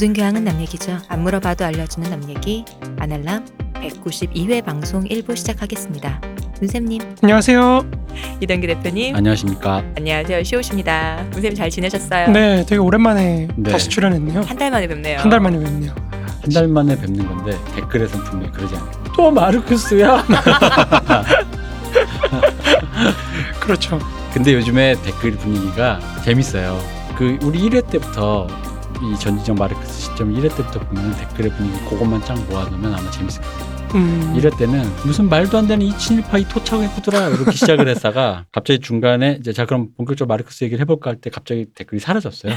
모든 교양은 남 얘기죠. 안 물어봐도 알려주는 남 얘기 아날람 192회 방송 1부 시작하겠습니다. 문쌤님, 안녕하세요. 이동기 대표님, 안녕하십니까. 안녕하세요. 시오십니다. 문쌤 잘 지내셨어요? 네, 되게 오랜만에 네. 다시 출연했네요. 한 달 만에 뵙네요. 한 달 만에 뵙네요. 한 달 만에 뵙는 건데 댓글에선 분명히 그러지 않아요. 또 마르크스야? 그렇죠. 근데 요즘에 댓글 분위기가 재밌어요. 그 우리 1회 때부터 이 전지적 마르크스 시점 1회 때부터 보면 댓글의 분위기 그것만 쫙 모아놓으면 아마 재밌을 거예요. 음, 1회 때는 무슨 말도 안 되는 이 친일파 이 토착 해구들아 이렇게 시작을 했다가 갑자기 중간에 이제 자 그럼 본격적으로 마르크스 얘기를 해볼까 할 때 갑자기 댓글이 사라졌어요.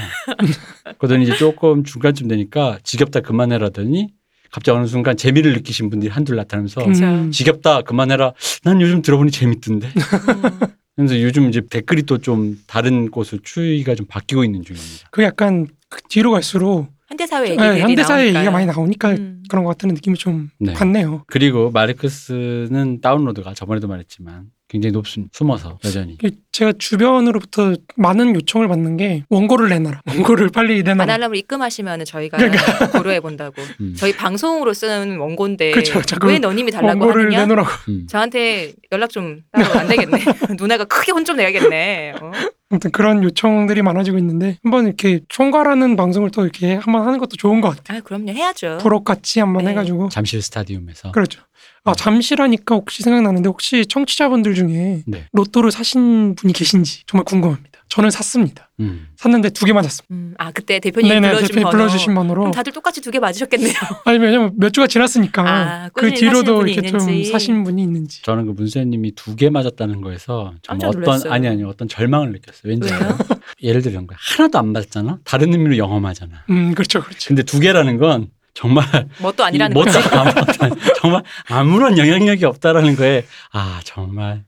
그러더니 이제 조금 중간쯤 되니까 지겹다 그만해라더니 갑자기 어느 순간 재미를 느끼신 분들이 한둘 나타나면서 그쵸. 음, 지겹다 그만해라. 난 요즘 들어보니 재밌던데. 음, 그래서 요즘 이제 댓글이 또 좀 다른 곳으로 추이가 좀 바뀌고 있는 중입니다. 그 약간 그 뒤로 갈수록 현대사회 얘기 네, 현대사회. 얘기가 많이 나오니까 음. 그런 것 같다는 느낌이 좀 네. 받네요. 그리고 마르크스는 다운로드가 저번에도 말했지만 굉장히 높습니다. 숨어서 여전히. 그 제가 주변으로부터 많은 요청을 받는 게 원고를 내놔라. 원고를 빨리 내놔라. 아날람을 입금하시면 저희가 그러니까. 고려해 본다고. 음. 저희 방송으로 쓰는 원고인데 그쵸, 왜 너님이 달라고 원고를 하느냐? 내놓으라고. 음. 저한테 연락 좀 따로 안 되겠네. 누나가 크게 혼 좀 내야겠네. 어? 아무튼 그런 요청들이 많아지고 있는데 한번 이렇게 총괄하는 방송을 또 이렇게 한번 하는 것도 좋은 것 같아요. 아 그럼요 해야죠. 프로 같이 한번 네. 해가지고 잠실 스타디움에서. 그렇죠. 아 잠시라니까 혹시 생각나는데 혹시 청취자분들 중에 네. 로또를 사신 분이 계신지 정말 궁금합니다. 저는 샀습니다. 음. 샀는데 두 개 맞았습니다. 음, 아 그때 대표님 네네 불러준 대표님 번호. 불러주신 번호로 다들 똑같이 두 개 맞으셨겠네요. 아니 왜냐면 몇 주가 지났으니까 아, 그 뒤로도 이렇게 좀 있는지. 사신 분이 있는지 저는 그 문세님이 두 개 맞았다는 거에서 좀 깜짝 어떤 놀랐어요. 아니 아니 어떤 절망을 느꼈어요. 왠지? 예를 이런 거야. 하나도 안 맞잖아. 다른 의미로 영험하잖아. 음 그렇죠 그렇죠 근데 두 개라는 건 정말 뭣도 아니라는 뭣도 거지. 아무것도 정말 아무런 영향력이 없다라는 거에 아 정말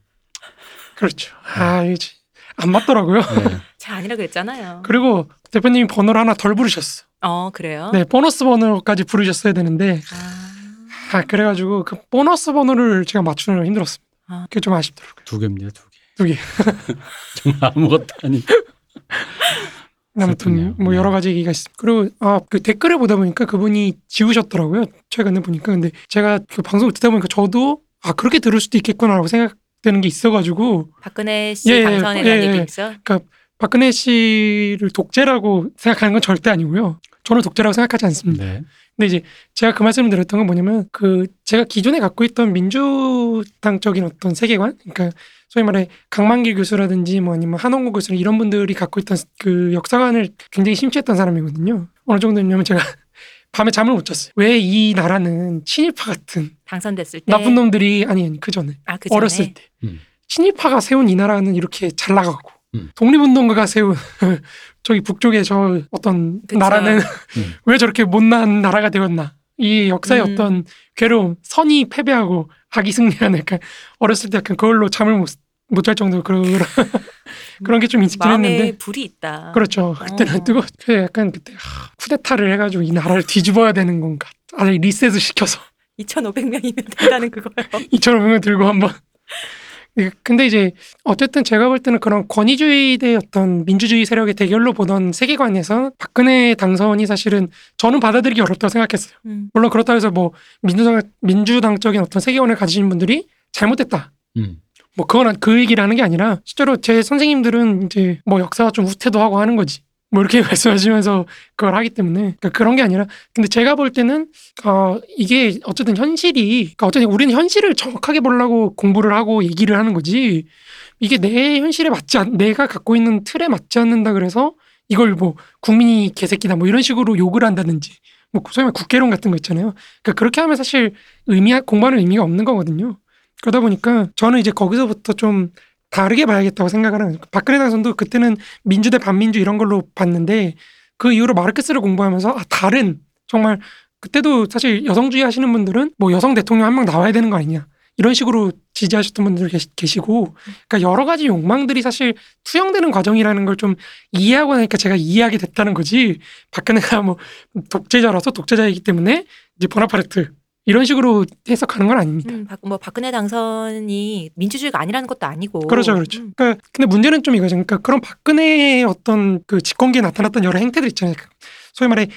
그렇죠 아 이게 안 맞더라고요. 네. 잘 아니라 그랬잖아요. 그리고 대표님이 번호를 하나 덜 부르셨어. 어 그래요? 네 보너스 번호까지 부르셨어야 되는데 아, 아 그래가지고 그 보너스 번호를 제가 맞추느라 힘들었습니다. 아. 그게 좀 아쉽더라고요. 두 개입니다 두 개. 두 개. 정말 아무것도 아닌. 아무튼 슬프네요. 뭐 네. 여러 가지 얘기가 있습니다. 그리고 아 그 댓글을 보다 보니까 그분이 지우셨더라고요. 최근에 보니까 근데 제가 그 방송을 듣다 보니까 저도 아 그렇게 들을 수도 있겠구나라고 생각되는 게 있어가지고 박근혜 씨 예, 예, 당선에 대한 예, 얘기 예. 있어? 박근혜 씨를 독재라고 생각하는 건 절대 아니고요. 저는 독재라고 생각하지 않습니다. 네. 근데 이제 제가 그 말씀을 드렸던 건 뭐냐면 그 제가 기존에 갖고 있던 민주당적인 어떤 세계관, 그러니까 소위 말해 강만길 교수라든지 뭐 아니면 한원구 교수 이런 분들이 갖고 있던 그 역사관을 굉장히 심취했던 사람이거든요. 어느 정도냐면 제가 밤에 잠을 못 잤어요. 왜 이 나라는 친일파 같은 당선됐을 때 나쁜 놈들이 아니 그 전에 아, 그 전에? 어렸을 때 음. 친일파가 세운 이 나라는 이렇게 잘 나가고 음. 독립운동가가 세운 저기 북쪽의 저 어떤 그쵸. 나라는 음. 왜 저렇게 못난 나라가 되었나 이 역사의 음. 어떤 괴로움 선이 패배하고 악이 승리하는 약간 어렸을 때 약간 그걸로 잠을 못 못잘 정도로 그런 그런 게 좀 있긴 했는데 불이 있다. 그렇죠 그때는 어. 뜨거 그 약간 그때 하, 쿠데타를 해가지고 이 나라를 뒤집어야 되는 건가 아니 리셋을 시켜서 2,500명이면 된다는 그거예요. 2,500명 들고 한번. 예, 근데 이제 어쨌든 제가 볼 때는 그런 권위주의 대 어떤 민주주의 세력의 대결로 보던 세계관에서 박근혜 당선이 사실은 저는 받아들이기 어렵다고 생각했어요. 음. 물론 그렇다고 해서 뭐 민주당 민주당적인 어떤 세계관을 가지신 분들이 잘못됐다. 음. 뭐 그건 그 얘기를 하는 게 아니라 실제로 제 선생님들은 이제 뭐 역사가 좀 후퇴도 하고 하는 거지. 뭐 이렇게 말씀하시면서 그걸 하기 때문에. 그러니까 그런 게 아니라 근데 제가 볼 때는 어 이게 어쨌든 현실이 그러니까 어쨌든 우리는 현실을 정확하게 보려고 공부를 하고 얘기를 하는 거지. 이게 내 현실에 맞지 않 내가 갖고 있는 틀에 맞지 않는다 그래서 이걸 뭐 국민이 개새끼다 뭐 이런 식으로 욕을 한다든지 뭐 소위 말해 국계론 같은 거 있잖아요. 그러니까 그렇게 하면 사실 의미 공부하는 의미가 없는 거거든요. 그러다 보니까 저는 이제 거기서부터 좀 다르게 봐야겠다고 생각을 하는 거예요. 박근혜 당선도 그때는 민주 대 반민주 이런 걸로 봤는데 그 이후로 마르크스를 공부하면서 아 다른 정말 그때도 사실 여성주의 하시는 분들은 뭐 여성 대통령 한 명 나와야 되는 거 아니냐 이런 식으로 지지하셨던 분들 계시, 계시고 그러니까 여러 가지 욕망들이 사실 투영되는 과정이라는 걸 좀 이해하고 나니까 제가 이해하게 됐다는 거지 박근혜가 뭐 독재자라서 독재자이기 때문에 이제 보나파르트 이런 식으로 해석하는 건 아닙니다. 음, 박- 뭐 박근혜 당선이 민주주의가 아니라는 것도 아니고. 그렇죠, 그렇죠. 음, 그러니까 근데 문제는 좀 이거죠. 그러니까 그런 박근혜의 어떤 그 집권기에 나타났던 여러 행태들 있잖아요. 그 소위 말해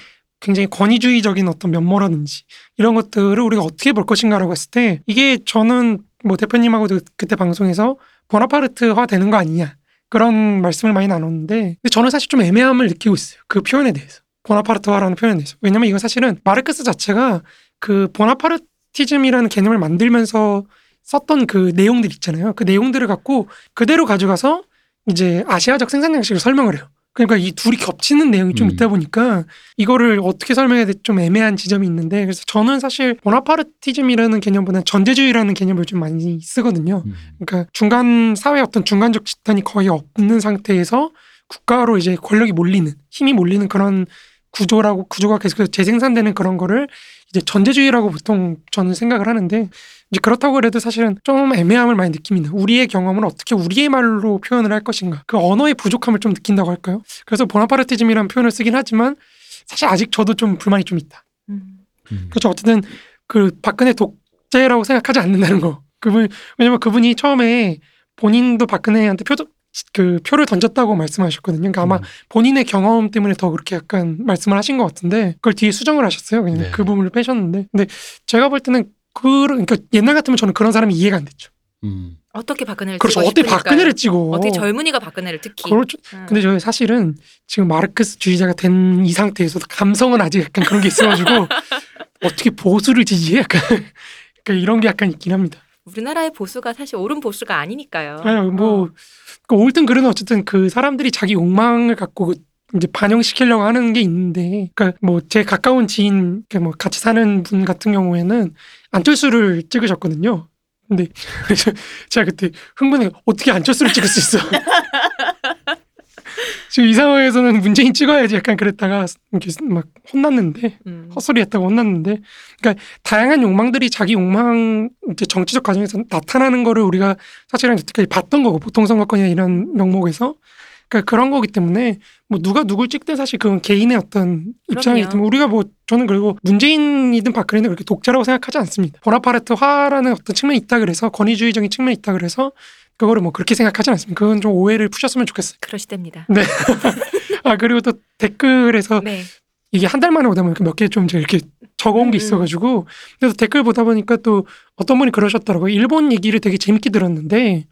굉장히 권위주의적인 어떤 면모라든지 이런 것들을 우리가 어떻게 볼 것인가라고 했을 때 이게 저는 뭐 대표님하고도 그때 방송에서 보나파르트화 되는 거 아니냐 그런 말씀을 많이 나눴는데 저는 사실 좀 애매함을 느끼고 있어요. 그 표현에 대해서. 보나파르트화라는 표현에 대해서. 왜냐면 이건 사실은 마르크스 자체가 그 보나파르티즘이라는 개념을 만들면서 썼던 그 내용들 있잖아요. 그 내용들을 갖고 그대로 가져가서 이제 아시아적 생산 양식을 설명을 해요. 그러니까 이 둘이 겹치는 내용이 좀 음. 있다 보니까 이거를 어떻게 설명해야 될지 좀 애매한 지점이 있는데 그래서 저는 사실 보나파르티즘이라는 개념보다는 전제주의라는 개념을 좀 많이 쓰거든요. 음. 그러니까 중간 사회 어떤 중간적 집단이 거의 없는 상태에서 국가로 이제 권력이 몰리는 힘이 몰리는 그런 구조라고 구조가 계속 재생산되는 그런 거를 이제 전제주의라고 보통 저는 생각을 하는데 이제 그렇다고 그래도 사실은 좀 애매함을 많이 느낍니다. 우리의 경험을 어떻게 우리의 말로 표현을 할 것인가 그 언어의 부족함을 좀 느낀다고 할까요? 그래서 보나파르티즘이라는 표현을 쓰긴 하지만 사실 아직 저도 좀 불만이 좀 있다. 음. 음. 그렇죠. 어쨌든 그 박근혜 독재라고 생각하지 않는다는 거. 그분 왜냐면 그분이 처음에 본인도 박근혜한테 표, 그 표를 던졌다고 말씀하셨거든요. 그러니까 아마 음. 본인의 경험 때문에 더 그렇게 약간 말씀을 하신 것 같은데 그걸 뒤에 수정을 하셨어요. 그냥 네. 그 부분을 빼셨는데, 근데 제가 볼 때는 그 그러니까 옛날 같으면 저는 그런 사람이 이해가 안 됐죠. 음. 어떻게 박근혜를 그렇죠. 찍고 어떻게 싶으니까요. 박근혜를 찍어? 어떻게 젊은이가 박근혜를 특히. 그렇죠. 음. 근데 저 사실은 지금 마르크스 주의자가 된 이 상태에서도 감성은 아직 약간 그런 게 있어가지고 어떻게 보수를 지지해? 약간 그러니까 이런 게 약간 있긴 합니다. 우리나라의 보수가 사실 옳은 보수가 아니니까요. 아니 뭐 어. 그 옳든 그르든 어쨌든 그 사람들이 자기 욕망을 갖고 이제 반영시키려고 하는 게 있는데, 그러니까 뭐 제 가까운 지인, 그뭐 같이 사는 분 같은 경우에는 안철수를 찍으셨거든요. 근데 제가 그때 흥분해 어떻게 안철수를 찍을 수 있어? 지금 이 상황에서는 문재인 찍어야지 약간 그랬다가 이렇게 막 혼났는데 음. 헛소리했다고 혼났는데, 그러니까 다양한 욕망들이 자기 욕망 이제 정치적 과정에서 나타나는 거를 우리가 사실은 여태까지 봤던 거고 보통 선거권이나 이런 명목에서 그러니까 그런 거기 때문에 뭐 누가 누굴 찍든 사실 그건 개인의 어떤 입장이기. 때문에 우리가 뭐 저는 그리고 문재인이든 박근혜는 그렇게 독자라고 생각하지 않습니다. 보나파르트화라는 어떤 측면이 있다 그래서 권위주의적인 측면이 있다 그래서 그거를 뭐 그렇게 생각하지 않습니다. 그건 좀 오해를 푸셨으면 좋겠어요. 그러시답니다. 네. 아 그리고 또 댓글에서 네. 이게 한 달 만에 오다 보니까 몇 개 좀 이렇게 적어온 게 음, 음. 있어가지고 그래서 댓글 보다 보니까 또 어떤 분이 그러셨더라고요. 일본 얘기를 되게 재밌게 들었는데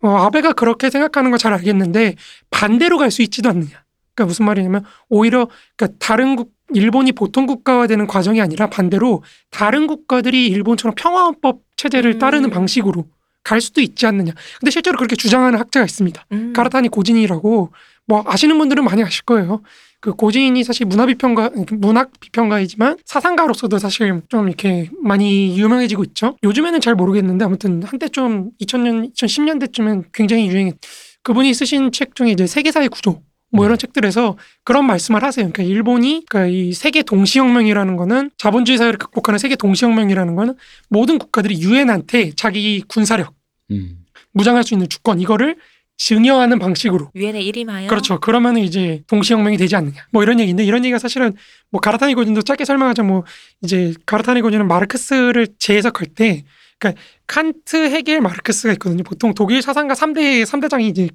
어, 아베가 그렇게 생각하는 거 잘 알겠는데 반대로 갈 수 있지도 않느냐. 그러니까 무슨 말이냐면 오히려 그러니까 다른 국 일본이 보통 국가화되는 과정이 아니라 반대로 다른 국가들이 일본처럼 평화헌법 체제를 음. 따르는 방식으로 갈 수도 있지 않느냐. 근데 실제로 그렇게 주장하는 학자가 있습니다. 음. 가라타니 고진이라고 뭐 아시는 분들은 많이 아실 거예요. 그 고진이 사실 문화 비평가 문학 비평가이지만 사상가로서도 사실 좀 이렇게 많이 유명해지고 있죠. 요즘에는 잘 모르겠는데 아무튼 한때 좀 2000년 2010년대쯤엔 굉장히 유행했. 그분이 쓰신 책 중에 이제 세계사의 구조 뭐 이런 책들에서 그런 말씀을 하세요. 그러니까 일본이 그러니까 이 세계 동시혁명이라는 거는 자본주의 사회를 극복하는 세계 동시혁명이라는 거는 모든 국가들이 유엔한테 자기 군사력 음. 무장할 수 있는 주권 이거를 증여하는 방식으로 유엔에 일임하여 그렇죠. 그러면은 이제 동시혁명이 되지 않느냐. 뭐 이런 얘기인데 이런 얘기가 사실은 뭐 가라타니 고진도 짧게 설명하자 뭐 이제 가라타니 고진은 마르크스를 재해석할 때 그러니까 칸트, 헤겔, 마르크스가 있거든요. 보통 독일 사상가 3대 3대장이 이제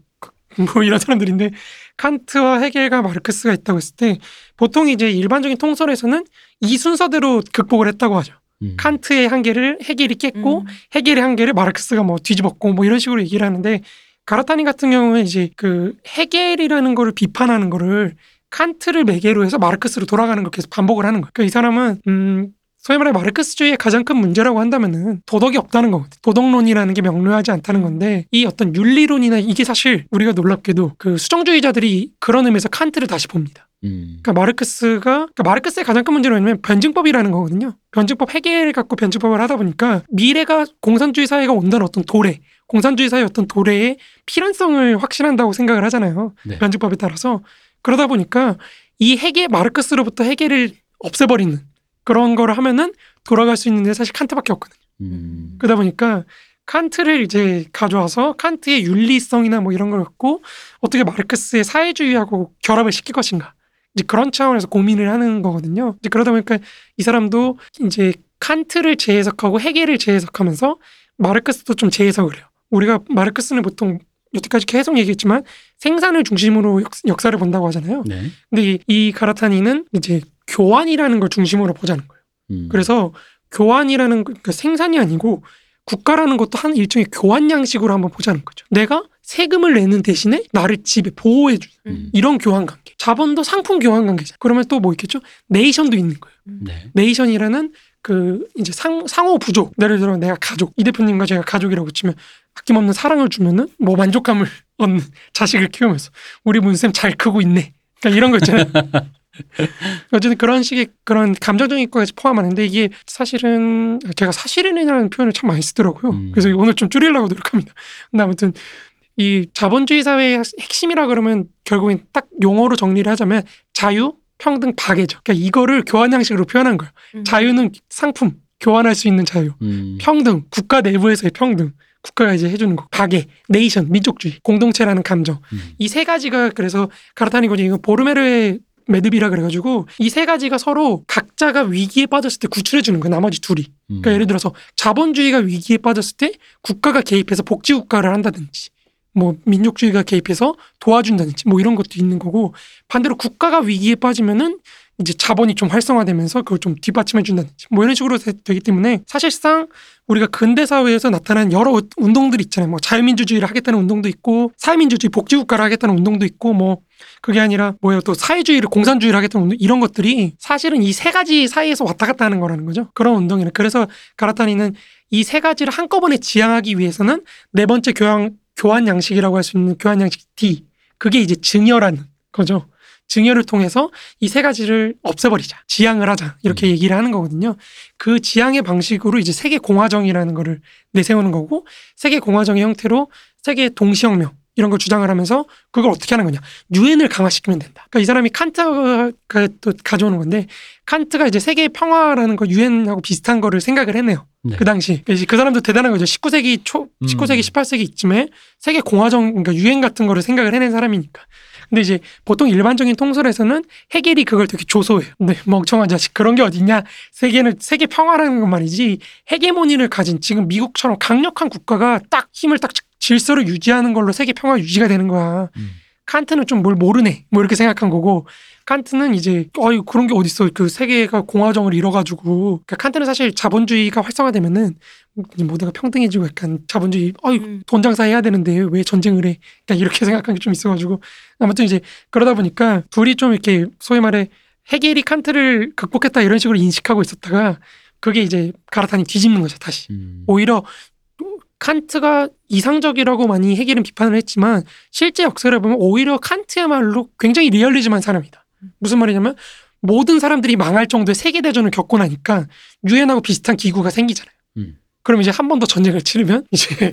뭐 이런 사람들인데 칸트와 헤겔과 마르크스가 있다고 했을 때 보통 이제 일반적인 통설에서는 이 순서대로 극복을 했다고 하죠. 음. 칸트의 한계를 헤겔이 깼고 음. 헤겔의 한계를 마르크스가 뭐 뒤집었고 뭐 이런 식으로 얘기를 하는데 가라타니 같은 경우는 이제 그 헤겔이라는 거를 비판하는 거를 칸트를 매개로 해서 마르크스로 돌아가는 걸 계속 반복을 하는 거예요. 그러니까 이 사람은 음 소위 말해 마르크스주의의 가장 큰 문제라고 한다면은 도덕이 없다는 거거든. 도덕론이라는 게 명료하지 않다는 건데 이 어떤 윤리론이나 이게 사실 우리가 놀랍게도 그 수정주의자들이 그런 의미에서 칸트를 다시 봅니다. 음. 그러니까 마르크스가 그러니까 마르크스의 가장 큰 문제는 뭐냐면 변증법이라는 거거든요. 변증법 해결 갖고 변증법을 하다 보니까 미래가 공산주의 사회가 온다는 어떤 도래, 공산주의 사회의 어떤 도래의 필연성을 확신한다고 생각을 하잖아요. 네. 변증법에 따라서 그러다 보니까 이 해계 마르크스로부터 해결을 없애버리는 그런 거를 하면은 돌아갈 수 있는 데 사실 칸트밖에 없거든요. 음. 그러다 보니까 칸트를 이제 가져와서 칸트의 윤리성이나 뭐 이런 걸 갖고 어떻게 마르크스의 사회주의하고 결합을 시킬 것인가. 이제 그런 차원에서 고민을 하는 거거든요. 이제 그러다 보니까 이 사람도 이제 칸트를 재해석하고 헤겔을 재해석하면서 마르크스도 좀 재해석을 해요. 우리가 마르크스는 보통 여태까지 계속 얘기했지만 생산을 중심으로 역, 역사를 본다고 하잖아요. 네. 근데 이, 이 가라타니는 이제 교환이라는 걸 중심으로 보자는 거예요. 음. 그래서 교환이라는 그- 그 생산이 아니고 국가라는 것도 한 일종의 교환 양식으로 한번 보자는 거죠. 내가 세금을 내는 대신에 나를 집에 보호해 주는 음. 이런 교환 관계. 자본도 상품 교환 관계잖아요. 그러면 또 뭐 있겠죠? 네이션도 있는 거예요. 네. 네이션이라는 그 이제 상, 상호 부족. 예를 들어 내가 가족. 이 대표님과 제가 가족이라고 치면 아낌없는 사랑을 주면은 뭐 만족감을 얻는 자식을 키우면서 우리 문쌤 잘 크고 있네. 그러니까 이런 거 있잖아요. 어쨌든 그런 식의 그런 감정적인 것까지 포함하는데 이게 사실은 제가 사실이라는 표현을 참 많이 쓰더라고요. 음. 그래서 오늘 좀 줄이려고 노력합니다. 근데 아무튼 이 자본주의 사회의 핵심이라 그러면 결국엔 딱 용어로 정리를 하자면 자유, 평등, 박애죠. 그러니까 이거를 교환 양식으로 표현한 거예요. 음. 자유는 상품, 교환할 수 있는 자유. 음. 평등, 국가 내부에서의 평등. 국가가 이제 해주는 거. 박애, 네이션, 민족주의, 공동체라는 감정. 음. 이세 가지가 그래서 가르타니고지 이거 보르메르의 매듭이라 그래가지고 이 세 가지가 서로 각자가 위기에 빠졌을 때 구출해 주는 거예요. 나머지 둘이. 음. 그러니까 예를 들어서 자본주의가 위기에 빠졌을 때 국가가 개입해서 복지 국가를 한다든지 뭐 민족주의가 개입해서 도와준다든지 뭐 이런 것도 있는 거고 반대로 국가가 위기에 빠지면은 이제 자본이 좀 활성화되면서 그걸 좀 뒷받침해 준다든지 뭐 이런 식으로 되- 되기 때문에 사실상 우리가 근대 사회에서 나타난 여러 운동들이 있잖아요. 뭐 자유민주주의를 하겠다는 운동도 있고 사회민주주의 복지국가를 하겠다는 운동도 있고 뭐 그게 아니라 뭐예요 또 사회주의를 공산주의를 하겠다는 운동 이런 것들이 사실은 이 세 가지 사이에서 왔다 갔다 하는 거라는 거죠. 그런 운동이라 그래서 가라타니는 이 세 가지를 한꺼번에 지향하기 위해서는 네 번째 교환 교환 양식이라고 할 수 있는 교환 양식 D 그게 이제 증여라는 거죠. 증여를 통해서 이 세 가지를 없애버리자, 지향을 하자 이렇게 얘기를 하는 거거든요. 그 지향의 방식으로 이제 세계 공화정이라는 거를 내세우는 거고 세계 공화정의 형태로 세계 동시혁명 이런 걸 주장을 하면서 그걸 어떻게 하는 거냐 유엔을 강화시키면 된다. 그러니까 이 사람이 칸트가 또 가져오는 건데 칸트가 이제 세계 평화라는 거 유엔하고 비슷한 거를 생각을 했네요. 네. 그 당시 이제 그 사람도 대단한 거죠. 19세기 초, 19세기, 음. 18세기 이쯤에 세계 공화정, 그러니까 유엔 같은 거를 생각을 해낸 사람이니까. 근데 이제 보통 일반적인 통설에서는 해겔이 그걸 되게 조소해요. 근데 멍청한 자식 그런 게 어딨냐? 세계는 세계 평화라는 건 말이지 헤게모니를 가진 지금 미국처럼 강력한 국가가 딱 힘을 딱 질서를 유지하는 걸로 세계 평화 유지가 되는 거야. 음. 칸트는 좀 뭘 모르네. 뭐 이렇게 생각한 거고 칸트는 이제 어이 그런 게 어딨어. 그 세계가 공화정을 잃어가지고 그러니까 칸트는 사실 자본주의가 활성화되면은 모두가 평등해지고 약간 자본주의 어이 음. 돈 장사해야 되는데 왜 전쟁을 해? 그러니까 이렇게 생각한 게 좀 있어가지고 아무튼 이제 그러다 보니까 둘이 좀 이렇게 소위 말해 해겔이 칸트를 극복했다 이런 식으로 인식하고 있었다가 그게 이제 가라타니 뒤집는 거죠 다시. 음. 오히려 칸트가 이상적이라고 많이 해결은 비판을 했지만 실제 역사를 보면 오히려 칸트야말로 굉장히 리얼리즘한 사람이다. 무슨 말이냐면 모든 사람들이 망할 정도의 세계 대전을 겪고 나니까 유엔하고 비슷한 기구가 생기잖아요. 음. 그럼 이제 한 번 더 전쟁을 치르면 이제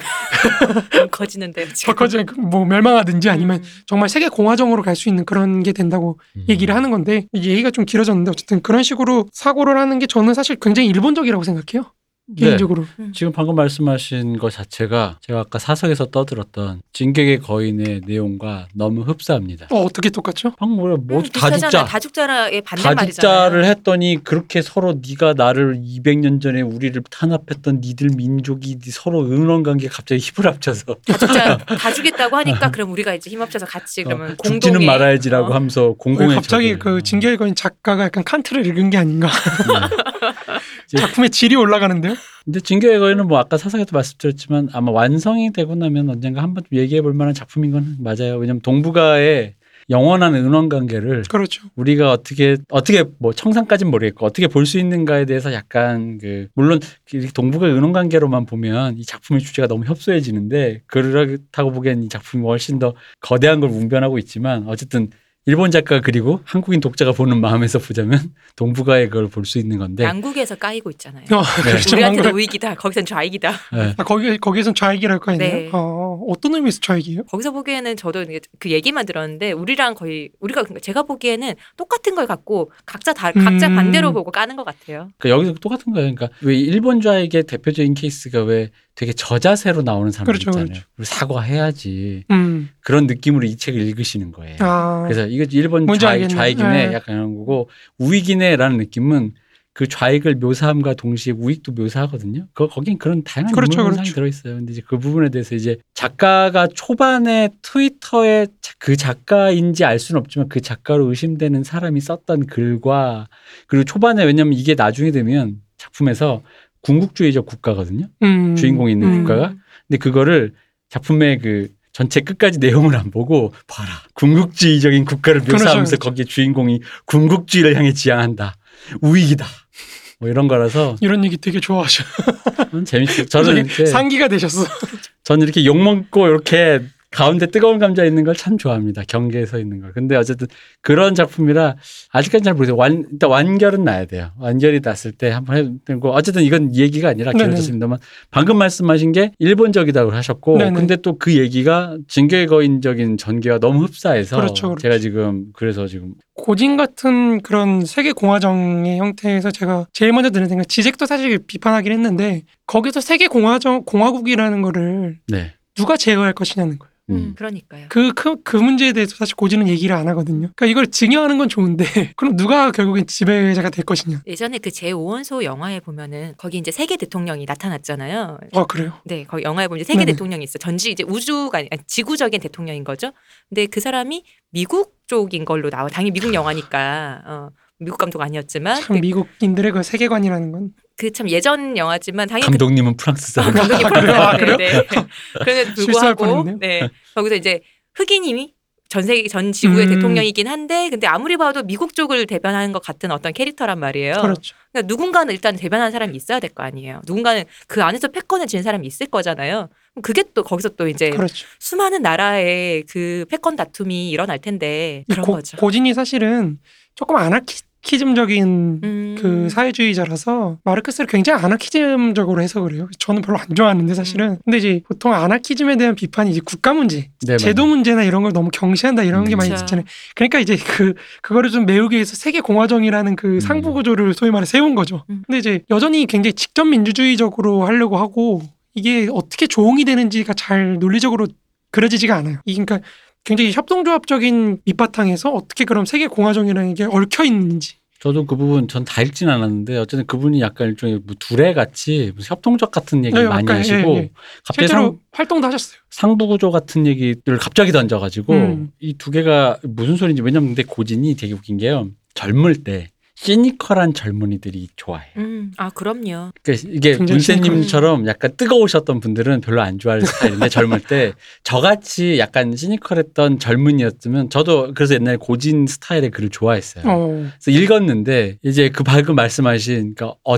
좀 커지는데요. 더 커져 뭐 멸망하든지 아니면 음. 정말 세계 공화정으로 갈 수 있는 그런 게 된다고 음. 얘기를 하는 건데 이 얘기가 좀 길어졌는데 어쨌든 그런 식으로 사고를 하는 게 저는 사실 굉장히 일본적이라고 생각해요. 네. 개인적으로. 지금 방금 말씀하신 것 자체가 제가 아까 사석에서 떠들었던 진격의 거인의 내용과 너무 흡사합니다. 어 어떻게 똑같죠? 방금 뭐야 음, 모두 다 비슷하잖아요. 죽자. 다 죽자의 반대말이잖아요. 다 죽자를 했더니 그렇게 서로 네가 나를 200년 전에 우리를 탄압했던 니들 민족이 서로 응원 관계 갑자기 힘을 합쳐서 다 죽자 다 주겠다고 하니까 그럼 우리가 이제 힘 합쳐서 같이 그러면 어, 공동에 죽지는 말아야지라고 어. 하면서 공공의 갑자기 적을. 그 진격의 거인 작가가 약간 칸트를 읽은 게 아닌가 네. 작품의 질이 올라가는데요. 근데 진격의 거인은 뭐 아까 사석에도 말씀드렸지만 아마 완성이 되고 나면 언젠가 한번 좀 얘기해 볼 만한 작품인 건 맞아요. 왜냐면 동북아의 영원한 은원 관계를 그렇죠. 우리가 어떻게 어떻게 뭐 청산까지는 모르겠고 어떻게 볼 수 있는가에 대해서 약간 그 물론 동북아의 은원 관계로만 보면 이 작품의 주제가 너무 협소해지는데 그렇다고 보기엔 이 작품이 훨씬 더 거대한 걸 웅변하고 있지만 어쨌든 일본 작가 그리고 한국인 독자가 보는 마음에서 보자면 동북아의 그걸 볼 수 있는 건데 양국에서 까이고 있잖아요. 어, 그렇죠. 우리한테는 우익이다. 거기선 좌익이다. 네. 아, 거기 거기에선 좌익이랄 거 아니에요? 네. 어, 어떤 의미에서 좌익이에요? 거기서 보기에는 저도 그 얘기만 들었는데 우리랑 거의 우리가 제가 보기에는 똑같은 걸 갖고 각자 다 각자 음. 반대로 보고 까는 것 같아요. 그러니까 여기서 똑같은 거예요. 그러니까 왜 일본 좌익의 대표적인 케이스가 왜 되게 저자세로 나오는 사람들 그렇죠, 있잖아요. 그렇죠. 우리 사과해야지 음, 그런 느낌으로 이 책을 읽으시는 거예요. 아, 그래서 이거 일본 좌익. 좌익이네 네. 약간 이런 거고 우익이네라는 느낌은 그 좌익을 묘사함과 동시에 우익도 묘사하거든요. 그 거긴 그런 다양한 그렇죠, 현상이 그렇죠. 들어 있어요. 근데 이제 그 부분에 대해서 이제 작가가 초반에 트위터에 자- 그 작가인지 알 수는 없지만 그 작가로 의심되는 사람이 썼던 글과 그리고 초반에 왜냐면 이게 나중에 되면 작품에서 궁극주의적 국가거든요. 음. 주인공이 있는 음. 국가가 근데 그거를 작품의 그 전체 끝까지 내용을 안 보고 봐라 궁극주의적인 국가를 그렇죠, 묘사하면서 그렇죠. 거기에 주인공이 궁극주의를 향해 지향한다 우익이다 뭐 이런 거라서 이런 얘기 되게 좋아하셔. 음, 재밌어요 저는 상기가 되셨어. 저는 이렇게 욕 먹고 이렇게 가운데 뜨거운 감자 있는 걸 참 좋아합니다 경계에 서 있는 걸 근데 어쨌든 그런 작품이라 아직까지 잘 모르겠어요 완, 일단 완결은 나야 돼요 완결이 났을 때 한번 해야 되고 어쨌든 이건 이 얘기가 아니라. 길어졌습니다만 방금 말씀하신 게 일본적이라고 하셨고 네네. 근데 또 그 얘기가 징계 거인적인 전개와 너무 흡사해서 그렇죠, 그렇죠. 제가 지금 그래서 지금 고진 같은 그런 세계 공화정의 형태에서 제가 제일 먼저 드는 생각 지젝도 사실 비판하긴 했는데 거기서 세계 공화정 공화국이라는 거를 네 누가 제어할 것이냐는 거예요. 음, 음. 그러니까요. 그, 그, 그 문제에 대해서 사실 고지는 얘기를 안 하거든요. 그러니까 이걸 증여하는 건 좋은데, 그럼 누가 결국엔 지배자가 될 것이냐. 예전에 그 제5원소 영화에 보면은 거기 이제 세계 대통령이 나타났잖아요. 아, 그래요? 네, 거기 영화에 보면 세계 네네. 대통령이 있어. 전지 이제 우주가 아니, 아니, 지구적인 대통령인 거죠. 근데 그 사람이 미국 쪽인 걸로 나와. 당연히 미국 영화니까. 어, 미국 감독 아니었지만 참 미국인들의 그 세계관이라는 건. 그 참 예전 영화지만 당연히 그 감독님은 프랑스 사람 감독님 아, 그래요? 아, 네, 네. 실수할 불구하고. 네 거기서 이제 흑인님이 전 세계 전 지구의 음. 대통령이긴 한데 근데 아무리 봐도 미국 쪽을 대변하는 것 같은 어떤 캐릭터란 말이에요. 그렇죠. 그러니까 누군가는 일단 대변하는 사람이 있어야 될 거 아니에요. 누군가는 그 안에서 패권을 쥐는 사람이 있을 거잖아요. 그럼 그게 또 거기서 또 이제 그렇죠. 수많은 나라의 그 패권 다툼이 일어날 텐데 이 그런 고, 거죠. 고진이 사실은 조금 아나키 즘적인 음. 그 사회주의자라서 마르크스를 굉장히 아나키즘적으로 해서 그래요. 저는 별로 안 좋아하는데 사실은. 음. 근데 이제 보통 아나키즘에 대한 비판이 이제 국가 문제, 네, 제도 맞아요. 문제나 이런 걸 너무 경시한다 이런 게 음. 많이 그쵸. 있잖아요. 그러니까 이제 그 그거를 좀 메우기 위해서 세계 공화정이라는 그 상부 구조를 소위 말해 세운 거죠. 음. 근데 이제 여전히 굉장히 직접 민주주의적으로 하려고 하고 이게 어떻게 조응이 되는지가 잘 논리적으로 그려지지가 않아요. 이 그러니까 굉장히 협동조합적인 밑바탕에서 어떻게 그럼 세계 공화정이라는 게 얽혀 있는지. 저도 그 부분 전 다 읽진 않았는데 어쨌든 그분이 약간 일종의 뭐 두레 같이 무슨 협동적 같은 얘기 네, 를 많이 약간, 하시고 예, 예. 갑자기 실제로 상, 활동도 하셨어요. 상부 구조 같은 얘기를 갑자기 던져가지고 음. 이두 개가 무슨 소리인지 왜냐면 근데 고진이 되게 웃긴 게요 젊을 때 시니컬한 젊은이들이 좋아해요. 음, 아 그럼요. 그러니까 이게 문세님처럼 약간 뜨거우셨던 분들은 별로 안 좋아할 스타일인데 젊을 때 저같이 약간 시니컬했던 젊은이였으면 저도 그래서 옛날에 고진 스타일의 글을 좋아했어요. 어. 그래서 읽었는데 이제 그 방금 말씀하신 그러니까 어,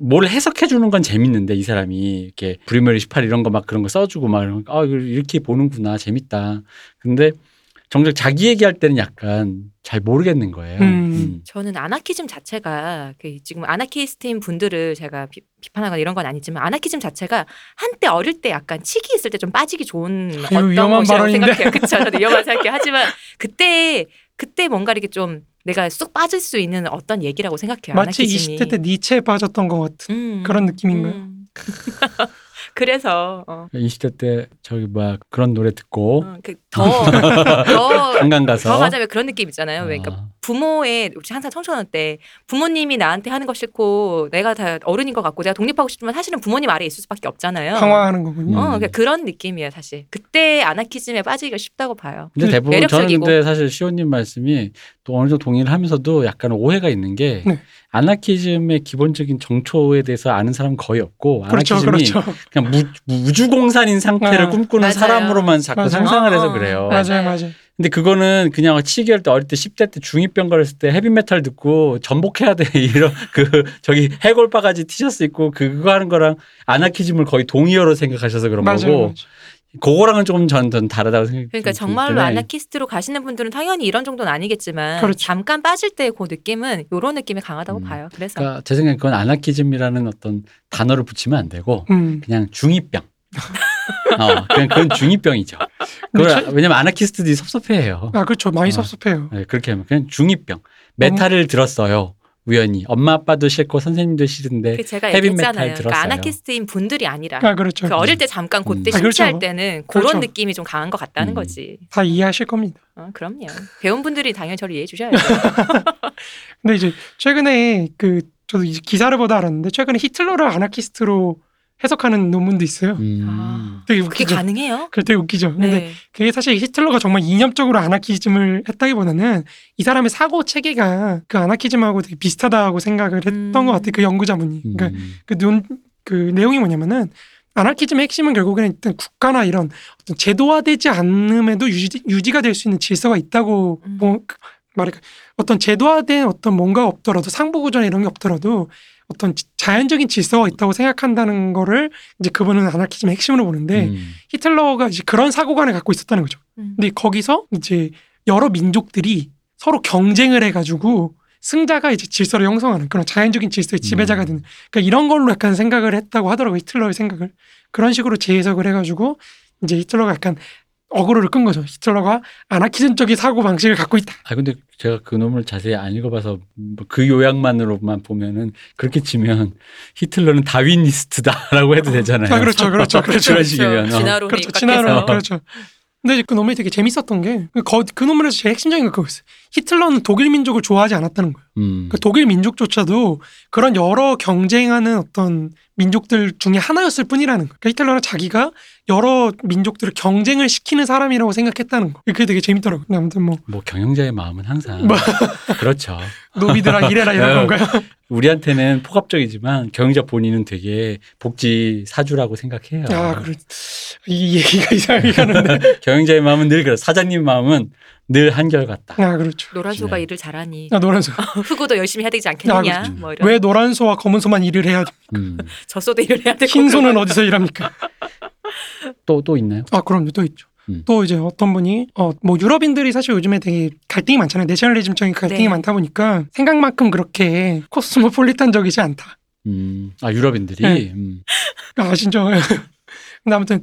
뭘 해석해 주는 건 재밌는데 이 사람이 이렇게 브리머리 18 이런 거 막 그런 거 써주고 막 이런 거, 아 이렇게 보는구나 재밌다. 근데 정작 자기 얘기할 때는 약간 잘 모르겠는 거예요. 음. 저는 아나키즘 자체가 그 지금 아나키스트인 분들을 제가 비, 비판하거나 이런 건 아니지만 아나키즘 자체가 한때 어릴 때 약간 치기 있을 때 좀 빠지기 좋은 어떤 위험한 것이라고 발언인데. 생각해요. 그렇죠. 저도 위험한 생각해 하지만 그때 그때 뭔가 이렇게 좀 내가 쑥 빠질 수 있는 어떤 얘기라고 생각해요. 마치 아나키즘이. 20대 때 니체에 빠졌던 것 같은 음, 그런 느낌인가요? 음. 그래서 어, 20대 때 저기 뭐 그런 노래 듣고 어, 그 더, 더, 한강 가서 더 가자면 그런 느낌 있잖아요. 왜 그러니까 아, 부모의 우리 항상 청소년 때 부모님이 나한테 하는 거 싫고 내가 다 어른인 것 같고 내가 독립하고 싶지만 사실은 부모님 아래 있을 수밖에 없잖아요. 방황하는 거군요. 어, 음. 그러니까 그런 느낌이에요, 사실. 그때 아나키즘에 빠지기가 쉽다고 봐요. 근데 대부분 매력적이고. 저는 근데 사실 시호님 말씀이 또 어느 정도 동의를 하면서도 약간 오해가 있는 게 네. 아나키즘의 기본적인 정초에 대해서 아는 사람은 거의 없고 그렇죠, 아나키즘이 그렇죠. 그냥 무, 우주공산인 상태를 아, 꿈꾸는 맞아요. 사람으로만 자꾸 맞아요. 상상을 해서 어, 그래요. 맞아요. 맞아요, 맞아요. 근데 그거는 그냥 치기할 때 어릴 때 10대 때 중2병 걸렸을 때 헤비메탈 듣고 전복해야 돼 이런 그 저기 해골 바가지 티셔츠 입고 그거 하는 거랑 아나키즘을 거의 동의어로 생각하셔서 그런 맞아요, 거고 맞아요. 그거랑은 조금 전, 전 다르다고 생각해요. 그러니까 정말로 아나키스트로 가시는 분들은 당연히 이런 정도는 아니겠지만 그렇죠. 잠깐 빠질 때 그 느낌은 이런 느낌이 강하다고 음. 봐요. 그래서 그러니까 제 생각엔 그건 아나키즘이라는 어떤 단어를 붙이면 안 되고 음. 그냥 중2병. 어, 그냥 그건 중2병이죠. 근데 그걸 왜냐면 아나키스트들이 섭섭해해요. 아 그렇죠. 많이 어. 섭섭해요. 네, 그렇게 하면 그냥 중2병. 메탈을 들었어요. 우연히 엄마 아빠도 싫고 선생님도 싫은데 그 제가 헤비 얘기했잖아요. 메탈 그러니까 들었어요. 아나키스트인 분들이 아니라 아 그렇죠. 그 어릴 때 잠깐 그때 음. 아, 그렇죠. 심취할 때는 그런 그렇죠. 느낌이 좀 강한 것 같다는 음. 거지. 다 이해하실 겁니다. 어, 그럼요. 배운 분들이 당연히 저를 이해해 주셔야죠. 근데 이제 최근에 그 저도 이제 기사를 보다 알았는데 최근에 히틀러를 아나키스트로 해석하는 논문도 있어요. 음. 아, 되게 그게 웃기죠. 가능해요? 그게 되게 웃기죠. 근데 네. 그게 사실 히틀러가 정말 이념적으로 아나키즘을 했다기보다는 이 사람의 사고 체계가 그 아나키즘하고 되게 비슷하다고 생각을 했던 음. 것 같아요. 그 연구자분이. 그러니까 음. 그, 논, 그 내용이 뭐냐면은 아나키즘의 핵심은 결국에는 일단 국가나 이런 어떤 제도화되지 않음에도 유지, 유지가 될 수 있는 질서가 있다고 음. 뭐, 그- 말할까 어떤 제도화된 어떤 뭔가 없더라도 상부 구조나 이런 게 없더라도 어떤 지- 자연적인 질서가 있다고 생각한다는 거를 이제 그분은 아나키즘의 핵심으로 보는데 음. 히틀러가 이제 그런 사고관을 갖고 있었다는 거죠. 음. 근데 거기서 이제 여러 민족들이 서로 경쟁을 해가지고 승자가 이제 질서를 형성하는 그런 자연적인 질서의 지배자가 음. 되는 그러니까 이런 걸로 약간 생각을 했다고 하더라고요 히틀러의 생각을 그런 식으로 재해석을 해가지고 이제 히틀러가 약간 어그로를 끈 거죠 히틀러가 아나키즘적인 사고 방식을 갖고 있다 아 근데 제가 그 놈을 자세히 안 읽어봐서 뭐그 요약만으로만 보면은 그렇게 치면 히틀러는 다윈니스트다라고 해도 되잖아요. 아 그렇죠 그렇죠 그렇죠 그런 식이면 어. 진화론에 그렇죠 입각해서. 친화론 그렇죠 근데 그 논문이 되게 재밌었던 게그 그 논문에서 제일 핵심적인 게 그거였어요 히틀러는 독일 민족을 좋아하지 않았다는 거예요 음. 그 독일 민족조차도 그런 여러 경쟁하는 어떤 민족들 중에 하나였을 뿐이라는 거. 그러니까 히틀러는 자기가 여러 민족들을 경쟁을 시키는 사람이라고 생각했다는 거. 그게 되게 재밌더라고요. 아무튼 뭐 뭐 경영자의 마음은 항상 뭐. 그렇죠. 노비들아 이래라 이런 건가요? 우리한테는 포괄적이지만 경영자 본인은 되게 복지 사주라고 생각해요. 아, 그래. 이 얘기가 이상하게 가는데. 경영자의 마음은 늘 그래. 사장님 마음은 늘 한결같다. 아, 그렇죠. 노란소가 네. 일을 잘하니 아, 노란 소. 흑우도 열심히 해야 되지 않겠느냐? 아, 그렇죠. 뭐 이런 왜 노란 소와 검은 소만 일을 해야 돼? 음. 젖소도 일을 해야 되고 흰 소는 그런 어디서 일합니까? 또, 또 있나요? 아, 그럼요. 또 있죠. 음. 또 이제 어떤 분이 어 뭐 유럽인들이 사실 요즘에 되게 갈등이 많잖아요. 내셔널리즘적인 갈등이 네. 많다 보니까 생각만큼 그렇게 코스모폴리탄적이지 않다. 음. 아, 유럽인들이? 네. 음. 아 진짜. 근데 아무튼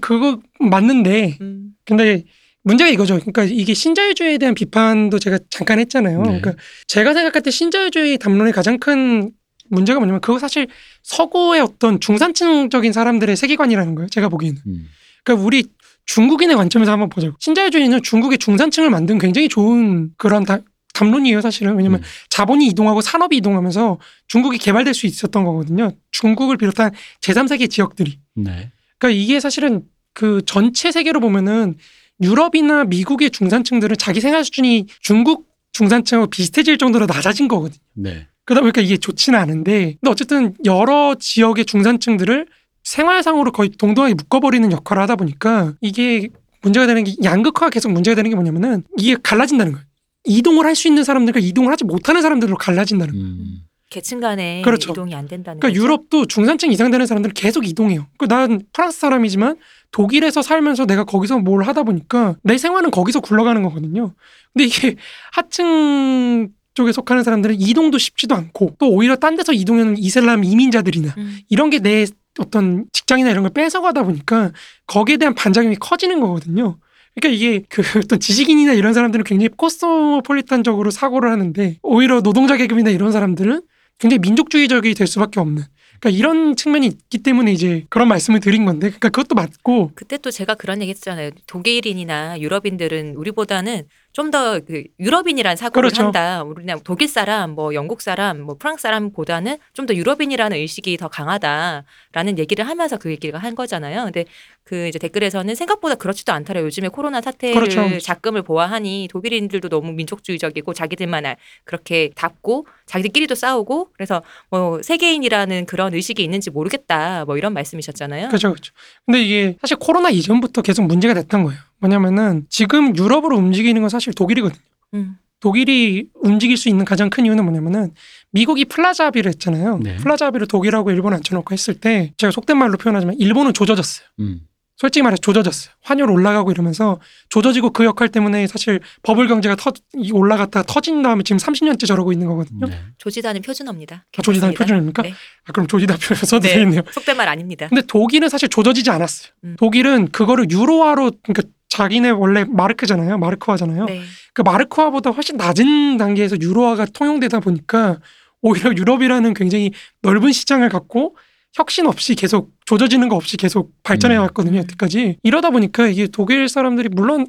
그거 맞는데 음. 근데 문제가 이거죠. 그러니까 이게 신자유주의에 대한 비판도 제가 잠깐 했잖아요. 네. 그러니까 제가 생각할 때 신자유주의 담론의 가장 큰 문제가 뭐냐면 그거 사실 서구의 어떤 중산층적인 사람들의 세계관이라는 거예요. 제가 보기에는. 음. 그러니까 우리 중국인의 관점에서 한번 보자고. 신자유주의는 중국의 중산층을 만든 굉장히 좋은 그런 다- 담론이에요, 사실은. 왜냐면 음. 자본이 이동하고 산업이 이동하면서 중국이 개발될 수 있었던 거거든요. 중국을 비롯한 제3세계 지역들이. 네. 그러니까 이게 사실은 그 전체 세계로 보면은 유럽이나 미국의 중산층들은 자기 생활 수준이 중국 중산층하고 비슷해질 정도로 낮아진 거거든요. 네. 그러다 보니까 이게 좋지는 않은데, 근데 어쨌든 여러 지역의 중산층들을 생활상으로 거의 동등하게 묶어버리는 역할을 하다 보니까 이게 문제가 되는 게 양극화가 계속 문제가 되는 게 뭐냐면은 이게 갈라진다는 거예요. 이동을 할 수 있는 사람들과 이동을 하지 못하는 사람들로 갈라진다는 거예요. 음. 계층 간에 그렇죠. 이동이 안 된다는 그러니까 거죠. 유럽도 중산층 이상 되는 사람들은 계속 이동해요. 그난 프랑스 사람이지만 독일에서 살면서 내가 거기서 뭘 하다 보니까 내 생활은 거기서 굴러가는 거거든요. 근데 이게 하층 쪽에 속하는 사람들은 이동도 쉽지도 않고 또 오히려 딴 데서 이동하는 이슬람 이민자들이나 음. 이런 게 내 어떤 직장이나 이런 걸 뺏어가다 보니까 거기에 대한 반작용이 커지는 거거든요. 그러니까 이게 그 어떤 지식인이나 이런 사람들은 굉장히 코스모폴리탄적으로 사고를 하는데 오히려 노동자 계급이나 이런 사람들은 굉장히 민족주의적이 될 수밖에 없는. 그러니까 이런 측면이 있기 때문에 이제 그런 말씀을 드린 건데, 그러니까 그것도 맞고, 그때 또 제가 그런 얘기 했잖아요. 독일인이나 유럽인들은 우리보다는 좀 더 그 유럽인이란 사고를 그렇죠. 한다. 우리는 독일 사람, 뭐 영국 사람, 뭐 프랑스 사람보다는 좀 더 유럽인이라는 의식이 더 강하다라는 얘기를 하면서 그 얘기를 한 거잖아요. 근데 그 이제 댓글에서는 생각보다 그렇지도 않더라. 요즘에 코로나 사태를 그렇죠. 작금을 보아하니 독일인들도 너무 민족주의적이고 자기들만 알- 그렇게 닫고 자기들끼리도 싸우고 그래서 뭐 세계인이라는 그런 의식이 있는지 모르겠다. 뭐 이런 말씀이셨잖아요. 그렇죠, 그렇죠. 근데 이게 사실 코로나 이전부터 계속 문제가 됐던 거예요. 뭐냐면은 지금 유럽으로 움직이는 건 사실 독일이거든요. 음. 독일이 움직일 수 있는 가장 큰 이유는 뭐냐면은 미국이 플라자 합의를 했잖아요. 네. 플라자 합의를 독일하고 일본 앉혀놓고 했을 때 제가 속된 말로 표현하지만 일본은 조져졌어요. 음. 솔직히 말해서 조져졌어요. 환율 올라가고 이러면서 조져지고 그 역할 때문에 사실 버블 경제가 터, 이 올라갔다가 터진 다음에 지금 30년째 저러고 있는 거거든요. 네. 조지다는 표준어입니다. 아, 조지다 괜찮습니다. 표준입니까? 네. 아, 그럼 조지다 표준 써도 네. 되겠네요. 속된 말 아닙니다. 근데 독일은 사실 조져지지 않았어요. 음. 독일은 그거를 유로화로 그러니까 자기네 원래 마르크잖아요. 마르크화잖아요. 네. 그 마르크화보다 훨씬 낮은 단계에서 유로화가 통용되다 보니까 오히려 유럽이라는 굉장히 넓은 시장을 갖고 혁신 없이 계속 조져지는 거 없이 계속 발전해 음. 왔거든요. 여태까지. 이러다 보니까 이게 독일 사람들이 물론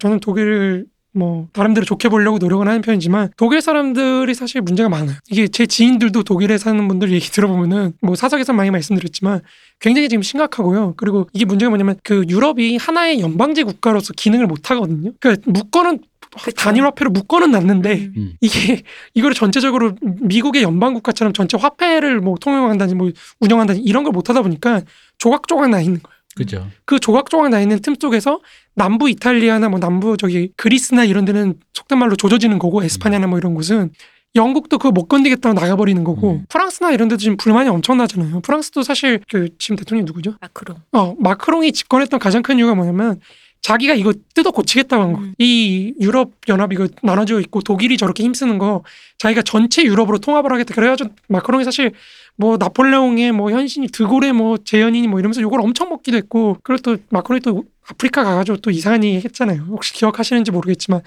저는 독일 뭐 나름대로 좋게 보려고 노력은 하는 편이지만 독일 사람들이 사실 문제가 많아요. 이게 제 지인들도 독일에 사는 분들 얘기 들어보면은 뭐 사석에서 많이 말씀드렸지만 굉장히 지금 심각하고요. 그리고 이게 문제가 뭐냐면 그 유럽이 하나의 연방제 국가로서 기능을 못 하거든요. 그러니까 묶어는 그쵸. 단일 화폐로 묶어는 놨는데 음. 음. 이게 이거를 전체적으로 미국의 연방 국가처럼 전체 화폐를 뭐 통용한다든지 뭐 운영한다든지 이런 걸 못 하다 보니까 조각조각 나 있는 거예요. 그죠. 그 조각조각 나 있는 틈 속에서 남부 이탈리아나 뭐 남부 저기 그리스나 이런 데는 속된 말로 조져지는 거고 에스파냐나 뭐 이런 곳은 영국도 그거 못 건드겠다고 나가버리는 거고 음. 프랑스나 이런 데도 지금 불만이 엄청나잖아요. 프랑스도 사실 그 지금 대통령이 누구죠? 마크롱. 어 마크롱이 집권했던 가장 큰 이유가 뭐냐면 자기가 이거 뜯어 고치겠다고 한 거. 음. 이 유럽 연합 이거 나눠져 있고 독일이 저렇게 힘쓰는 거 자기가 전체 유럽으로 통합을 하겠다. 그래가지고 마크롱이 사실 뭐 나폴레옹의 뭐 현신이 드골의 뭐 재현이니 뭐 이러면서 요걸 엄청 먹기도 했고 그리고 또 마크롱이 또 아프리카 가가지고 또 이상한 얘기 했잖아요. 혹시 기억하시는지 모르겠지만